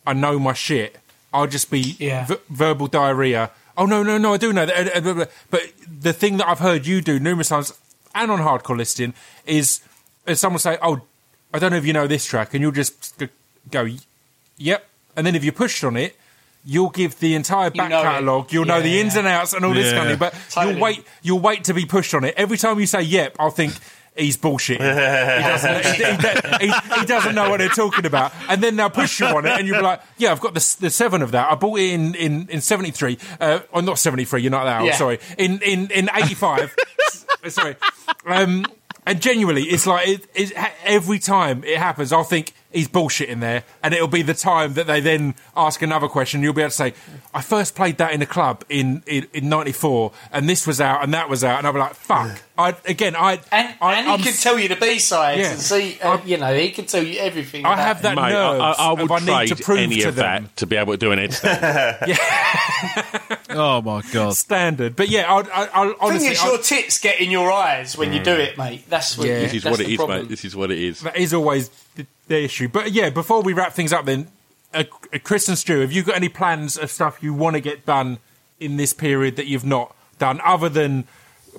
I know my shit, I'll just be Yeah. v- verbal diarrhea. Oh no, no, no! I do know that. Uh, uh, blah, blah. But the thing that I've heard you do numerous times and on hardcore listening is, is someone say, "Oh, I don't know if you know this track," and you'll just go, "Yep," and then if you pushed on it. You'll give the entire back know catalogue. You'll know the Yeah. ins and outs and all this Yeah. kind of. thing. But Totally. you'll wait. You'll wait to be pushed on it. Every time you say "yep," I'll think he's bullshit. he, doesn't, he, he- he- he doesn't know what they're talking about. And then they'll push you on it, and you'll be like, "Yeah, I've got the, the seven of that. I bought it in in in seventy three. Uh, or not seventy three. You're not that old. Yeah. Sorry. In in in eighty five. [laughs] sorry. Um, and genuinely, it's like it, it, every time it happens, I'll think he's bullshit in there, and it'll be the time that they then ask another question. You'll be able to say, "I first played that in a club in in, in '94, and this was out, and that was out," and I'll be like, "Fuck!" I again, I and I, and he I'm can tell you the B sides Yeah. and see, uh, you know, he can tell you everything. I have that Mate, I, I, I would of I need trade to prove any to of them. that to be able to do an headstand. [laughs] [laughs] [laughs] Oh my god! standard. But yeah, I'll, I'll, I'll thing honestly, is, I'll- your tits get in your eyes when you do it, mate. That's what. Yeah. this is that's what it the is, problem. mate. This is what it is. that is always the, the issue. But yeah, before we wrap things up, then, uh, uh, Chris and Stu, have you got any plans of stuff you want to get done in this period that you've not done, other than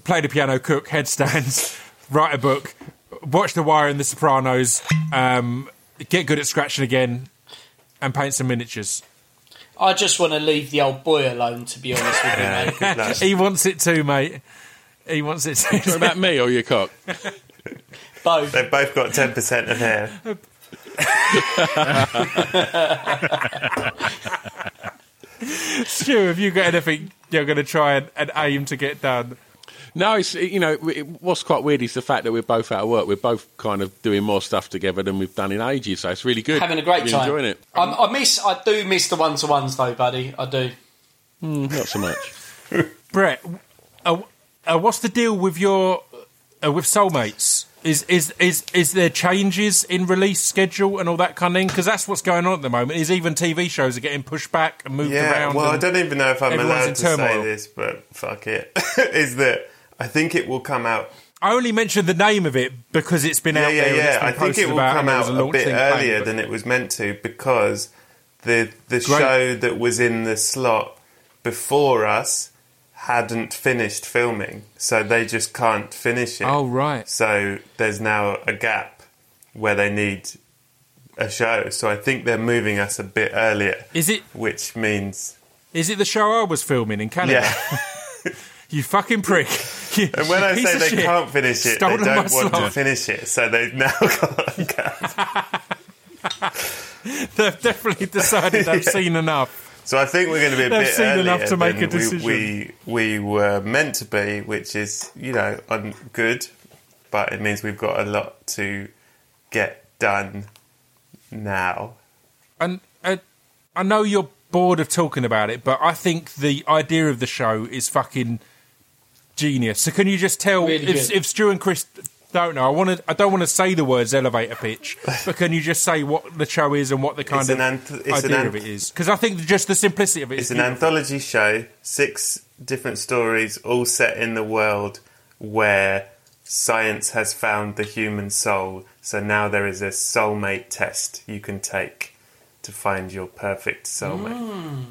play the piano, cook, headstands, [laughs] write a book, watch The Wire and The Sopranos, um, get good at scratching again, and paint some miniatures. I just want to leave the old boy alone, to be honest with you, [laughs] mate. Good. He wants it too, mate. He wants it too. What about me or your cock? Both. They've both got 10% of hair. Stu, have you got anything you're going to try and, and aim to get done? No, it's you know it- what's quite weird is the fact that we're both out of work. We're both kind of doing more stuff together than we've done in ages. So it's really good. Having a great Really time. enjoying it. I'm, I miss. I do miss the one to ones though, buddy. I do. Not so much. [laughs] Brett, uh, uh, what's the deal with your uh, with soulmates? Is is is is there changes in release schedule and all that kind of thing? Because that's what's going on at the moment. Is even TV shows are getting pushed back and moved around. Yeah, around. well, I don't even know if I'm allowed in to say this, but fuck it. [laughs] is that I think it will come out. I only mentioned the name of it because it's been Yeah, out yeah, there. it's yeah. I think it will come out was a, bit earlier than it was meant to because the the Great. show that was in the slot before us hadn't finished filming, so they just can't finish it. Oh right. So there's now a gap where they need a show. So I think they're moving us a bit earlier, Is it which means is it the show I was filming in Canada? yeah. [laughs] You fucking prick. [laughs] And when I say they shit. can't finish it, Stolen they don't want to finish it. So they've now [laughs] got. [laughs] They've definitely decided they've seen enough. So I think we're going to be a They've bit seen earlier enough to make a decision. We, we we were meant to be, which is you know un- good, but it means we've got a lot to get done now. And uh, I know you're bored of talking about it, but I think the idea of the show is fucking genius. So can you just tell Really if, if Stu and Chris don't know? I want to. I don't want to say the words elevator pitch, but can you just say what the show is and what the kind It's of an anth- it's an idea anth- of it is? Because I think just the simplicity of it It's is an beautiful. anthology show, six different stories, all set in the world where science has found the human soul. So now there is a soulmate test you can take to find your perfect soulmate. Hmm.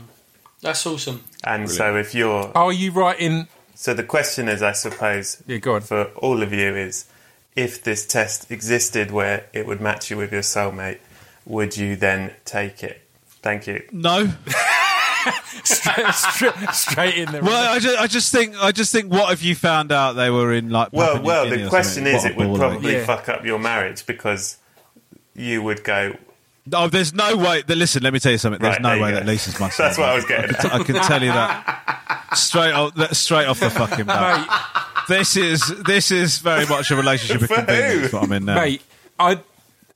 That's awesome. And so if you're Are you writing? So the question is, I suppose, Yeah, go on. for all of you is, if this test existed where it would match you with your soulmate, would you then take it? Thank you. No. [laughs] straight, straight in there. Well, I just, I just think, I just think, what if you found out they were in like? Well, New well, Guinea the question something? is, What it would probably Yeah. fuck up your marriage because you would go. Oh, there's no way. That, listen, let me tell you something. There's Right, no there way go. that Lisa's [laughs] my. That's what I was getting. I can tell you that straight off, that- straight off the fucking bat. mate, This is this is very much a relationship of [laughs] convenience. who? What I'm in now. mate, I'd.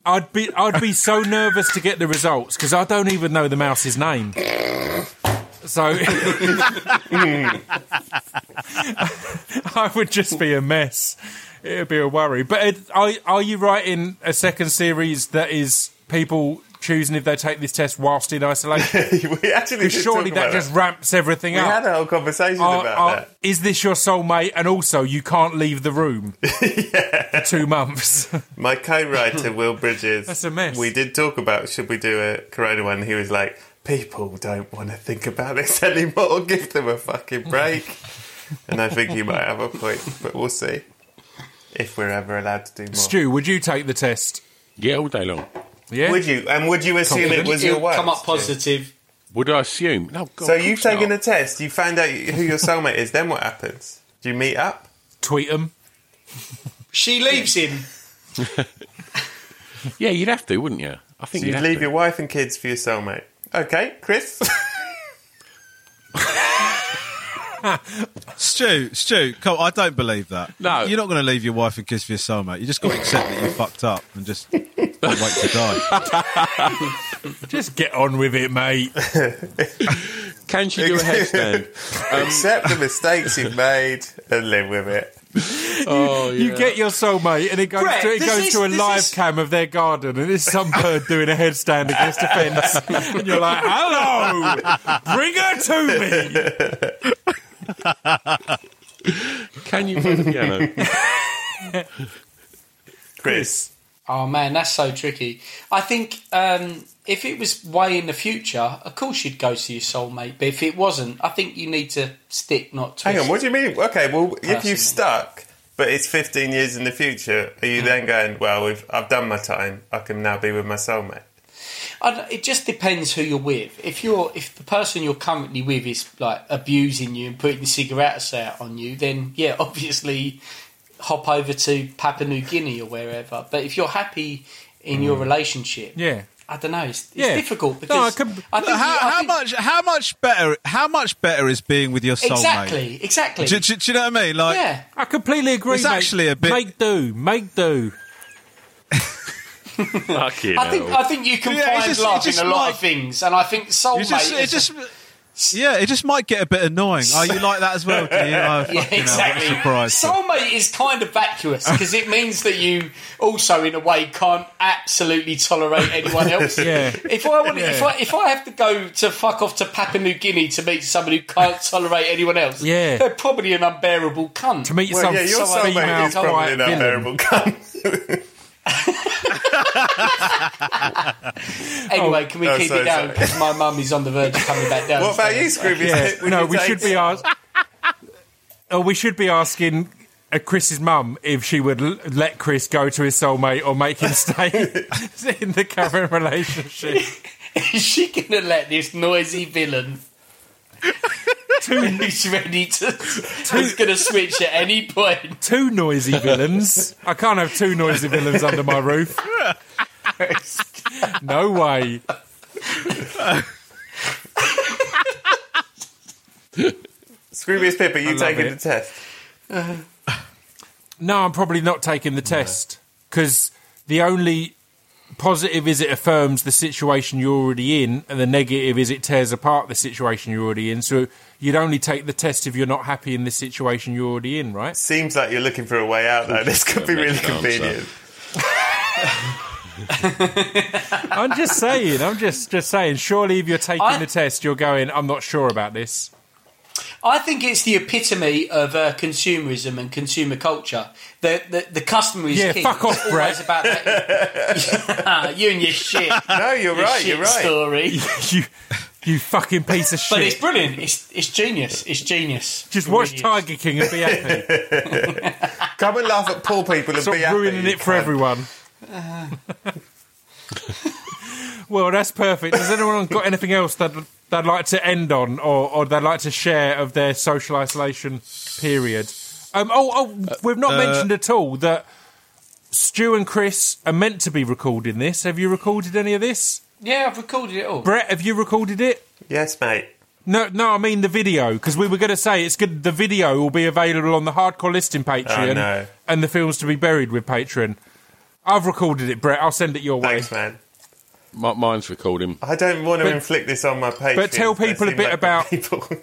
I'd be I'd be so nervous to get the results because I don't even know the mouse's name. So [laughs] I would just be a mess. It would be a worry. But it, are are you writing a second series that is people choosing if they take this test whilst in isolation? [laughs] we actually did surely talk that about just ramps everything We up. We had a whole conversation Are- about are- that. is this your soulmate? And also, you can't leave the room [laughs] for two months. [laughs] My co-writer Will Bridges. That's a mess. We did talk about should we do a Corona one. He was like, people don't want to think about this anymore. Give them a fucking break. and I think he might have a point, but we'll see if we're ever allowed to do more. Stu, would you take the test? Yeah, all day long. Yeah. Would you? And would you assume it was your wife? come up positive. Would I assume? No, God, So you've taken not. a test. You found out who your soulmate is. Then what happens? Do you meet up? Tweet them. She leaves him. [laughs] Yeah, you'd have to, wouldn't you? I think So you'd you have leave to. your wife and kids for your soulmate. Okay, Chris. [laughs] Stu, Stu, come on, I don't believe that. No. You're not going to leave your wife and kids for your soulmate. You just got to accept that you fucked up and just wait to die. [laughs] Just get on with it, mate. [laughs] Can she do a headstand? [laughs] Accept the mistakes you've made and live with it. oh, yeah. You get your soulmate, and it goes Brett, to it goes is- to a live is- cam of their garden, and it's some bird doing a headstand against a fence, and you're like, "Hello, bring her to me." [laughs] Can you play the piano? [laughs] Chris. Oh man, that's so tricky. I think um, if it was way in the future, of course you'd go to your soulmate. But if it wasn't, I think you need to stick, not twist. Hang on, what do you mean? Okay, well, if Personally. you stuck, but it's 15 years in the future. Are you then going, well, if I've done my time, I can now be with my soulmate? It just depends who you're with. If you're if the person you're currently with is like abusing you and putting cigarettes out on you, then yeah, [laughs] obviously hop over to Papua New Guinea or wherever. But if you're happy in your mm. relationship, Yeah. I don't know. It's, it's Yeah. difficult No, because I can- I think how, I how think- much? How much better? How much better is being with your soulmate? exactly exactly Do, do- do you know what I mean? Like, yeah. I completely agree. It's mate. actually a bit- Make do. Make do. [laughs] Fucking I think. I think you can Yeah, find just- love in a lot might- of things, and I think soulmate. it just, it is just, yeah, it just might get a bit annoying. Oh, you like that as well? Do you? [laughs] Oh, Yeah, fucking hell, exactly. surprise! Soulmate is kind of vacuous because it means that you also, in a way, can't absolutely tolerate anyone [laughs] else. Yeah. If I want, if I if I have to go to fuck off to Papua New Guinea to meet somebody who can't tolerate anyone else, Yeah. they're probably an unbearable cunt. To meet Well, some yeah, your so- soulmate is probably white an villain. unbearable cunt. [laughs] [laughs] anyway, can we oh, keep sorry, it going? Because my mum is on the verge of coming back down. what about you, Scrooby? Yeah. No, you we date- should be ask- Oh, we should be asking uh, Chris's mum if she would l- let Chris go to his soulmate or make him stay [laughs] in the current relationship. [laughs] Is she going to let this noisy villain? Who's ready to who's going to switch at any point. point Two noisy villains. I can't have two noisy villains under my roof. [laughs] No way. Scroobius Pip, are you taking it. the test? No, I'm probably not taking the test because the only positive is it affirms the situation you're already in, and the negative is it tears apart the situation you're already in. So you'd only take the test if you're not happy in the situation you're already in, right? Seems like you're looking for a way out, though. This could be really convenient. [laughs] I'm just saying. I'm just just saying. Surely, if you're taking I- the test, you're going. I'm not sure about this. I think it's the epitome of uh, consumerism and consumer culture. The the, the customer is Yeah, king. fuck off, It's always about that. [laughs] you and your shit. No, you're your right. shit You're right. Story. [laughs] you, you fucking piece of shit. But it's brilliant. It's it's genius. It's genius. Just It watch really is. Tiger King and be happy. [laughs] Come and laugh at poor people and Stop be happy. ruining it for cunt. everyone. well, that's perfect. Has anyone got anything else that they'd like to end on, or, or they'd like to share of their social isolation period? Um, oh, oh, we've not mentioned at all that Stu and Chris are meant to be recording this. Have you recorded any of this? Yeah, I've recorded it all. Brett, have you recorded it? Yes, mate. No, no, I mean the video because we were going to say it's good. The video will be available on the hardcore listening Patreon, Oh, no. and the films to be buried with Patreon. I've recorded it, Brett. I'll send it your way. Thanks, man. Mi- Mine's recording. I don't want to But- inflict this on my Patreon. but tell people a bit about- people. [laughs]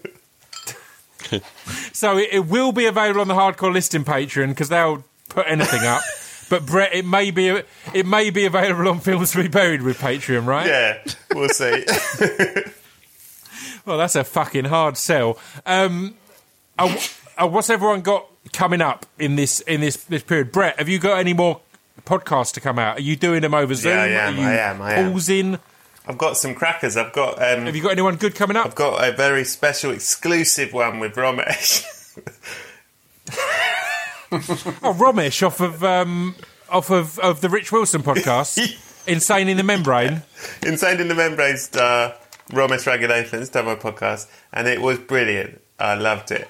So it, it will be available on the hardcore listening Patreon because they'll put anything up. [laughs] But Brett, it may be it may be available on films to be buried with Patreon, right? yeah, we'll see. [laughs] Well, that's a fucking hard sell. Um, uh, uh, what's everyone got coming up in this in this this period? Brett, have you got any more podcasts to come out? Are you doing them over Zoom? Yeah, I am, I am, I am. pausing? I've got some crackers. I've got um, Have you got anyone good coming up? I've got a very special, exclusive one with Romesh. [laughs] Oh, Romesh off of um, off of, of the Rich Wilson podcast, [laughs] Insane in the Membrane. [laughs] Insane in the Membrane star Romesh Ranganathan's done my podcast, and it was brilliant. I loved it.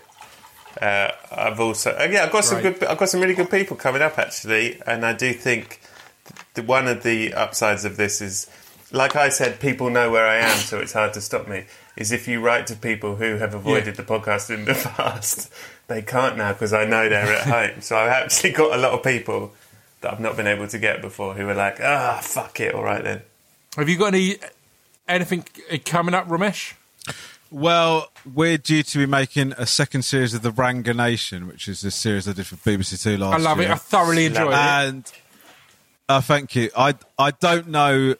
Uh, I've also uh, yeah, I've got some Great. good. I've got some really good people coming up actually, and I do think the, one of the upsides of this is, like I said, people know where I am, so it's hard to stop me. Is if you write to people who have avoided the podcast in the [laughs] past, they can't now because I know they're at home. So I've actually got a lot of people that I've not been able to get before who are like, ah, fuck it, all right then. Have you got any anything coming up, Romesh? Well, we're due to be making a second series of the Ranganation, which is this series I did for BBC Two last year. I love year. it. I thoroughly enjoyed it. and uh, thank you. I I don't know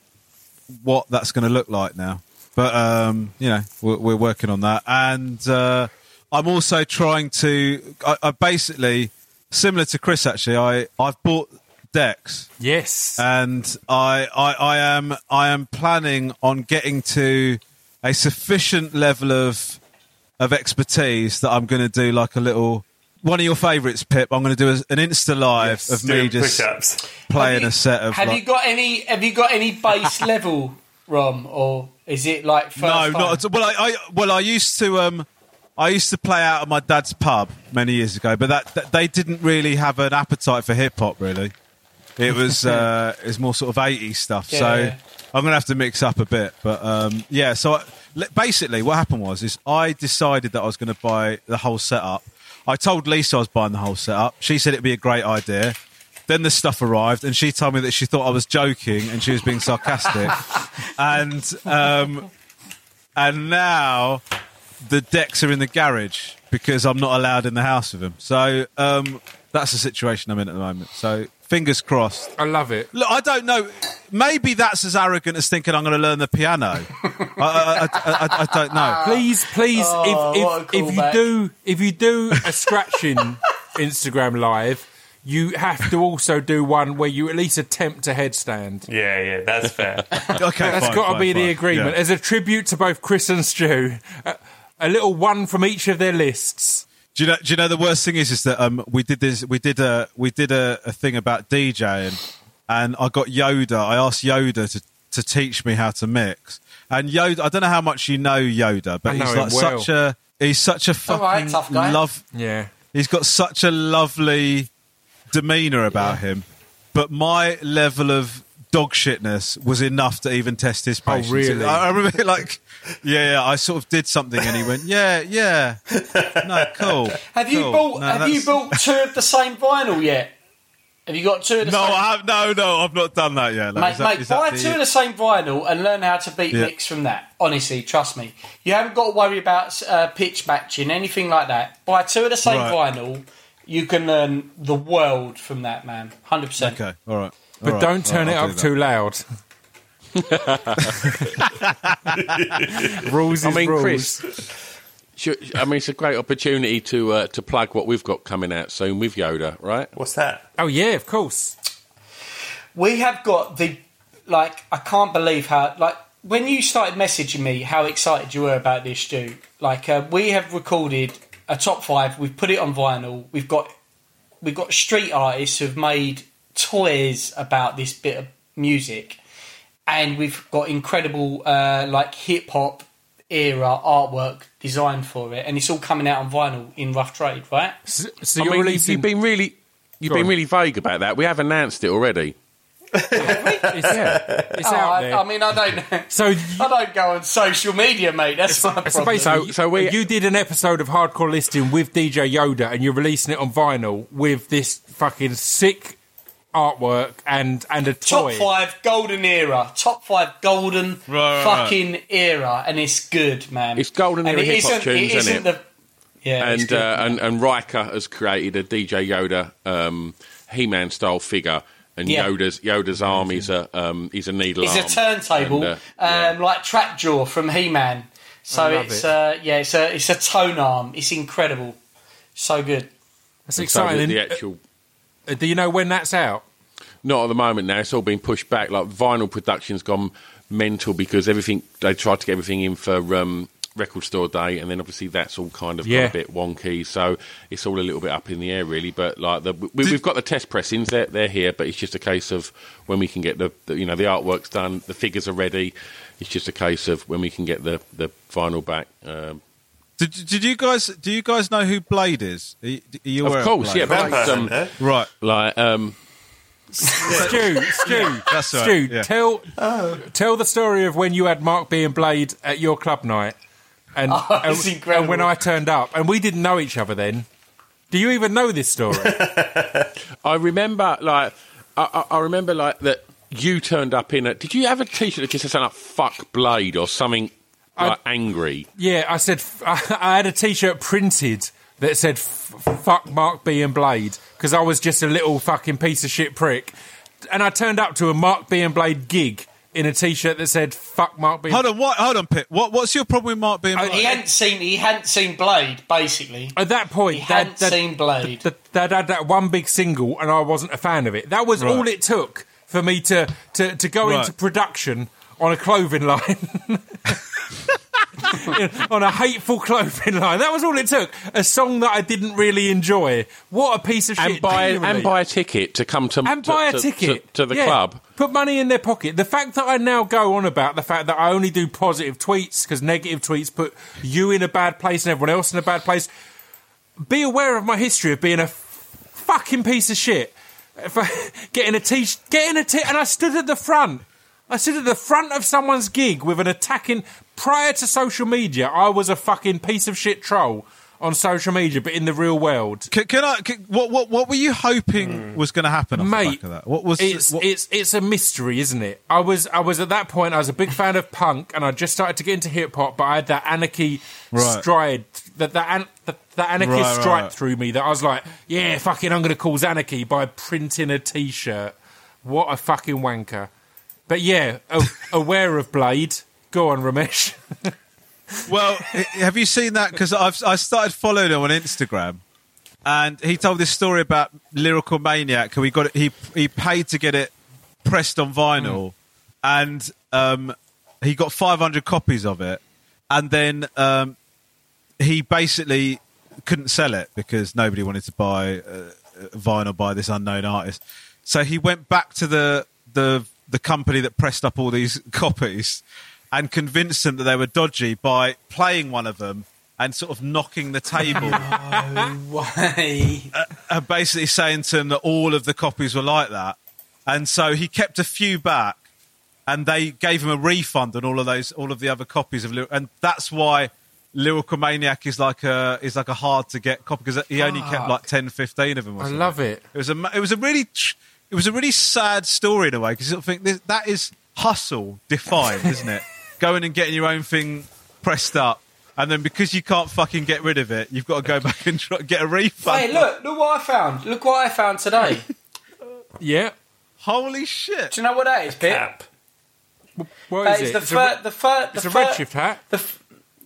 what that's going to look like now, but um, you know we're, we're working on that, and uh, I'm also trying to. I, I basically similar to Chris actually. I I've bought decks Yes. and I, I, I am I am planning on getting to a sufficient level of of expertise that I'm going to do like a little one of your favourites, Pip. I'm going to do a- an Insta live Yes, of me Doing just push-ups. playing you- a set of. Have like- you got any? Have you got any base [laughs] level, Rom, or is it like first no, time? not at all. Well, I, I well, I used to um, I used to play out at my dad's pub many years ago, but that, that they didn't really have an appetite for hip hop. Really, it was [laughs] uh, it was more sort of 80s stuff. Yeah, so yeah. I'm gonna have to mix up a bit. But um, yeah, so I, basically, what happened was is I decided that I was going to buy the whole setup. I told Lisa I was buying the whole setup. She said it'd be a great idea. Then the stuff arrived, and she told me that she thought I was joking and she was being sarcastic. [laughs] and um, and now the decks are in the garage because I'm not allowed in the house with them. So um, that's the situation I'm in at the moment. So fingers crossed. I love it. Look, I don't know. Maybe that's as arrogant as thinking I'm going to learn the piano. [laughs] I, I, I, I, I don't know. [laughs] Please, please, Oh, if if, if you do if you do a scratching [laughs] Instagram live, you have to also do one where you at least attempt a headstand. Yeah, yeah, that's fair. Okay, that's got to fine, be the agreement Yeah. as a tribute to both Chris and Stu. A, a little one from each of their lists. Do you know? Do you know the worst thing is is that um, we did this. We did a we did a, a thing about DJing, and I got Yoda. I asked Yoda to to teach me how to mix. And Yoda, I don't know how much you know Yoda, but know he's him like well. such a he's such a All right, fucking tough guy. love. Yeah. He's got such a lovely demeanor about him, but my level of dog shitness was enough to even test his patience. Oh, really? I, I remember, [laughs] like, yeah, yeah, I sort of did something, and he went, [laughs] "Yeah, yeah, no, cool." have you cool. bought? No, have you that's- bought two of the same vinyl yet? Have you got two of the No, same? I have, no, no, I've not done that yet. Like, Mate, that- mate, buy the- two of the same vinyl and learn how to beat Yeah. mix from that. Honestly, trust me. You haven't got to worry about uh, pitch matching, anything like that. Buy two of the same Right. vinyl. You can learn the world from that, man. 100%. Okay, all right. But all right, don't turn all it I'll up do too loud. [laughs] rules I is mean, rules. Chris. should- I mean, it's a great opportunity to uh, to plug what we've got coming out soon with Yoda, right? What's that? Oh yeah, of course. We have got the like. I can't believe how like when you started messaging me how excited you were about this, Stu. Like uh, we have recorded a top five. We've put it on vinyl. We've got we've got street artists who've made toys about this bit of music, and we've got incredible uh, like hip hop era artwork designed for it, and it's all coming out on vinyl in rough trade, right? So, so you're mean, you- releasing. you've been really. You've Go been on. really vague about that. We have announced it already. [laughs] it's, yeah, it's Oh, out I, there. I mean, I don't. so, [laughs] you, I don't go on social media, mate. That's my so problem. So- so we- you did an episode of Hardcore Listening with DJ Yoda, and you're releasing it on vinyl with this fucking sick artwork and and a toy. Top five golden era. Top five golden Right, right, fucking era, and it's good, man. It's golden and era hip-hop tunes, it isn't isn't it? the yeah, and good, uh, and and Riker has created a DJ Yoda um, He-Man style figure, and Yeah. Yoda's Yoda's arm is a um, is a needle it's a turntable, And, uh, yeah. um, like Trapjaw from He-Man. So it's it. uh, yeah, it's a it's a tone arm. It's incredible, so good. That's so exciting. the, the actual. Uh, do you know when that's out? Not at the moment now. It's all been pushed back. Like vinyl production's gone mental because everything they tried to get everything in for um, record store day, and then obviously that's all kind of Yeah. got a bit wonky. So it's all a little bit up in the air, really. But like the, we, we've got the test pressings, they're they're here, but it's just a case of when we can get the, the you know the artwork's done, the figures are ready. It's just a case of when we can get the the vinyl back. Um, Did, did you guys? Do you guys know who Blade is? Are you, are you aware of course, Blade? yeah, but Vampire um, Right. like um, Stu, Stu, That's right, Stu, yeah. tell tell the story of when you had Mark B and Blade at your club night, and, Oh, and, and when I turned up, and we didn't know each other then. Do you even know this story? [laughs] I remember like I, I, I remember like that you turned up in a. Did you have a T-shirt that just said something like "fuck Blade" or something like angry? yeah, I said [laughs] I had a T-shirt printed that said "fuck Mark B and Blade" because I was just a little fucking piece of shit prick, and I turned up to a Mark B and Blade gig in a T-shirt that said "fuck Mark B." Hold on. What? Hold on, Pip. What? What's your problem with Mark being? Oh, uh, He hadn't seen he hadn't seen Blade basically. At that point, He hadn't they'd- seen Blade. th- they'd had that one big single, and I wasn't a fan of it. That was Right. all it took for me to to, to go Right. into production on a clothing line. [laughs] on a hateful clothing line. That was all it took. A song that I didn't really enjoy. What a piece of shit. and buy and buy a ticket to come to and to- buy a to- ticket to, to the Yeah. club. Put money in their pocket. The fact that I now go on about the fact that I only do positive tweets because negative tweets put you in a bad place and everyone else in a bad place. Be aware of my history of being a f- fucking piece of shit. [laughs] If I, getting a t, getting a t, and I stood at the front. I sit at the front of someone's gig with an attacking. Prior to social media, I was a fucking piece of shit troll on social media, but in the real world. Can, can I? Can, what, what what were you hoping mm. was going to happen? Off Mate, back of that? What was? it's what- it's it's a mystery, isn't it? I was I was at that point. I was a big fan of punk, and I just started to get into hip hop. But I had that anarchy Right. stride, that that an, that, that anarchy Right, right, stripe right. through me. That I was like, yeah, fucking, I'm going to cause anarchy by printing a T-shirt. What a fucking wanker! But yeah, aware of Blade. Go on, Romesh. [laughs] Well, have you seen that? Because I've I started following him on Instagram, and he told this story about Lyrical Maniac. Who he got it, he he paid to get it pressed on vinyl, and um, he got 500 copies of it, and then um, he basically couldn't sell it because nobody wanted to buy uh, vinyl by this unknown artist. So he went back to the the the company that pressed up all these [laughs] copies and convinced them that they were dodgy by playing one of them and sort of knocking the table [laughs] no Way. and basically saying to them that all of the copies were like that. And so he kept a few back, and they gave him a refund on all of those, all of the other copies of, Lyr- and that's why Lyrical Maniac is like a is like a hard to get copy because he only kept like 10, 15 of them. I love it. It was a it was a really tr- it was a really sad story in a way because you sort of think this, that is hustle defined, [laughs] isn't it? Going and getting your own thing pressed up. And then because you can't fucking get rid of it, you've got to go [laughs] back and try, get a refund. Hey, look! Look what I found. Look what I found today. [laughs] Yeah. Holy shit! Do you know what that is, Pip? Cap. What That is is it? the It's a fir- re- the fir- it's the a redshift hat. The f-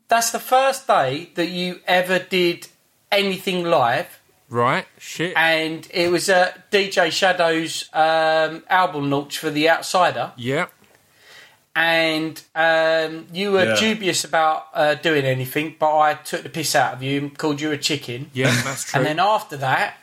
that's the first day that you ever did anything live, Right. Shit. and it was at DJ Shadow's um, album launch for The Outsider, yeah. and um, you were Yeah. dubious about uh, doing anything, but I took the piss out of you and called you a chicken. Yeah, that's true. And then after that,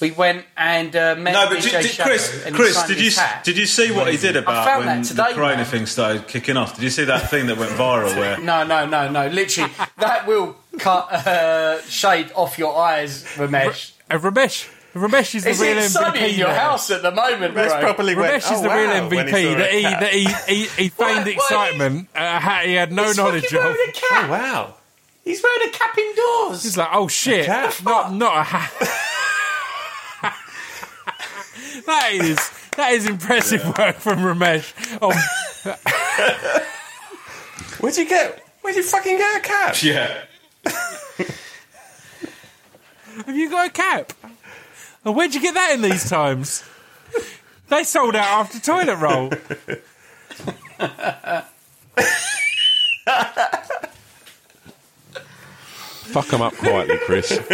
we went and uh, met No, but DJ did, did, Shadow, Chris, and he Chris, signed did you his hat. did you see what he did about found when that today, the Corona man. thing started kicking off? Did you see that thing that went viral where? [laughs] No, no, no, no. Literally, that will cut uh, shade off your eyes, Romesh. Uh, Romesh. Romesh is the Is real it MVP. sunny in your now. house at the moment, Rex bro? probably went, Romesh is "Oh, the real wow," when MVP he saw that he, cat. that he, he, he [laughs] feigned Why- why- excitement at a he had no He's knowledge fucking of. wearing a cap. Oh, wow. He's wearing a cap indoors. He's like, oh shit, cat. not not a hat. [laughs] that is that is impressive work from Romesh. Oh, [laughs] Where'd you get? Where'd you fucking get a cap? Yeah, have you got a cap? And where'd you get that in these times? They sold out after toilet roll. [laughs] Fuck them up quietly, Chris. [laughs]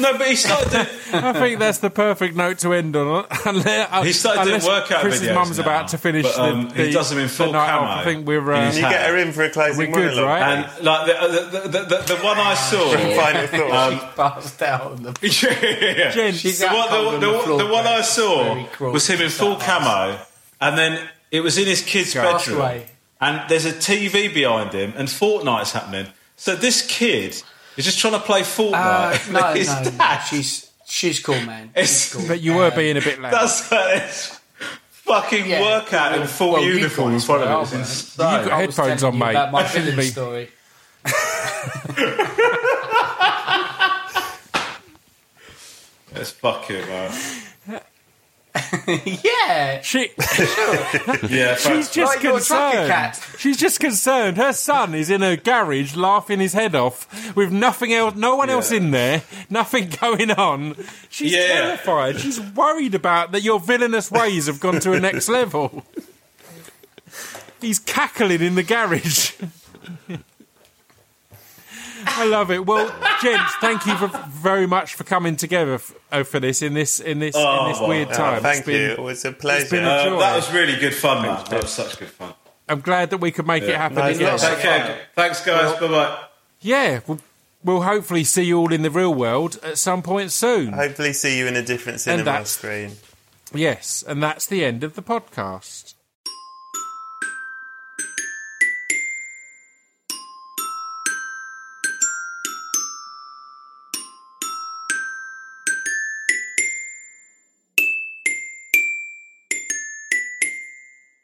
no, but he started. Doing, I think that's the perfect note to end on. [laughs] Unless, he started doing unless workout Chris's videos. mum's now, about to finish but, um, the, he the, does them in full night camo. off. I think we're in uh, You get her in for a closing We're good, monologue. right? And like the the, the, the, the one I saw. Final thought. Passed out on the [laughs] yeah. Jen, She's the out one, cold on the, the the, floor, the one. I saw was him in full camo, and then it was in his kid's bedroom, and there's a TV behind him, and Fortnite's happening. So this kid is just trying to play Fortnite. Uh, [laughs] no, his no, no. dad. She's she's cool, man. She's cool. but you were being a bit loud. That's this fucking Yeah. workout in Well, full well, you uniform in front of it. It's You've got I headphones on, mate. About my That shouldn't be- story. [laughs] Let's fuck it, man. [laughs] yeah. She, [laughs] Yeah, she's just Like concerned. cat. She's just concerned. Her son is in a garage laughing his head off with nothing else, no one else in there, nothing going on. She's Yeah. terrified. She's worried about that your villainous ways have gone to a next level. He's cackling in the garage. [laughs] I love it. Well, gents, thank you for, very much for coming together f- uh, for this in this in this in Oh, this well, weird Oh, time. thank It's been- you. It was a pleasure. been a Uh, that was really good fun, man. That was such good fun. I'm glad that we could make it happen Nice. again. Yeah. Take care. Thanks, guys. bye bye. Yeah, we'll, we'll hopefully see you all in the real world at some point soon. Hopefully, see you in a different cinema that's- screen. Yes, and that's the end of the podcast.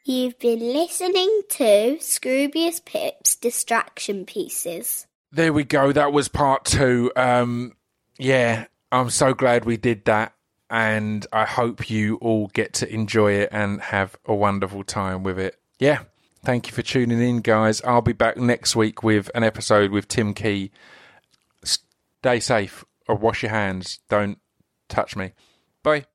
You've been listening to Scroobius Pip's Distraction Pieces. There we go. That was part two. Um, yeah, I'm so glad we did that. And I hope you all get to enjoy it and have a wonderful time with it. Yeah. Thank you for tuning in, guys. I'll be back next week with an episode with Tim Key. Stay safe or wash your hands. Don't touch me. Bye.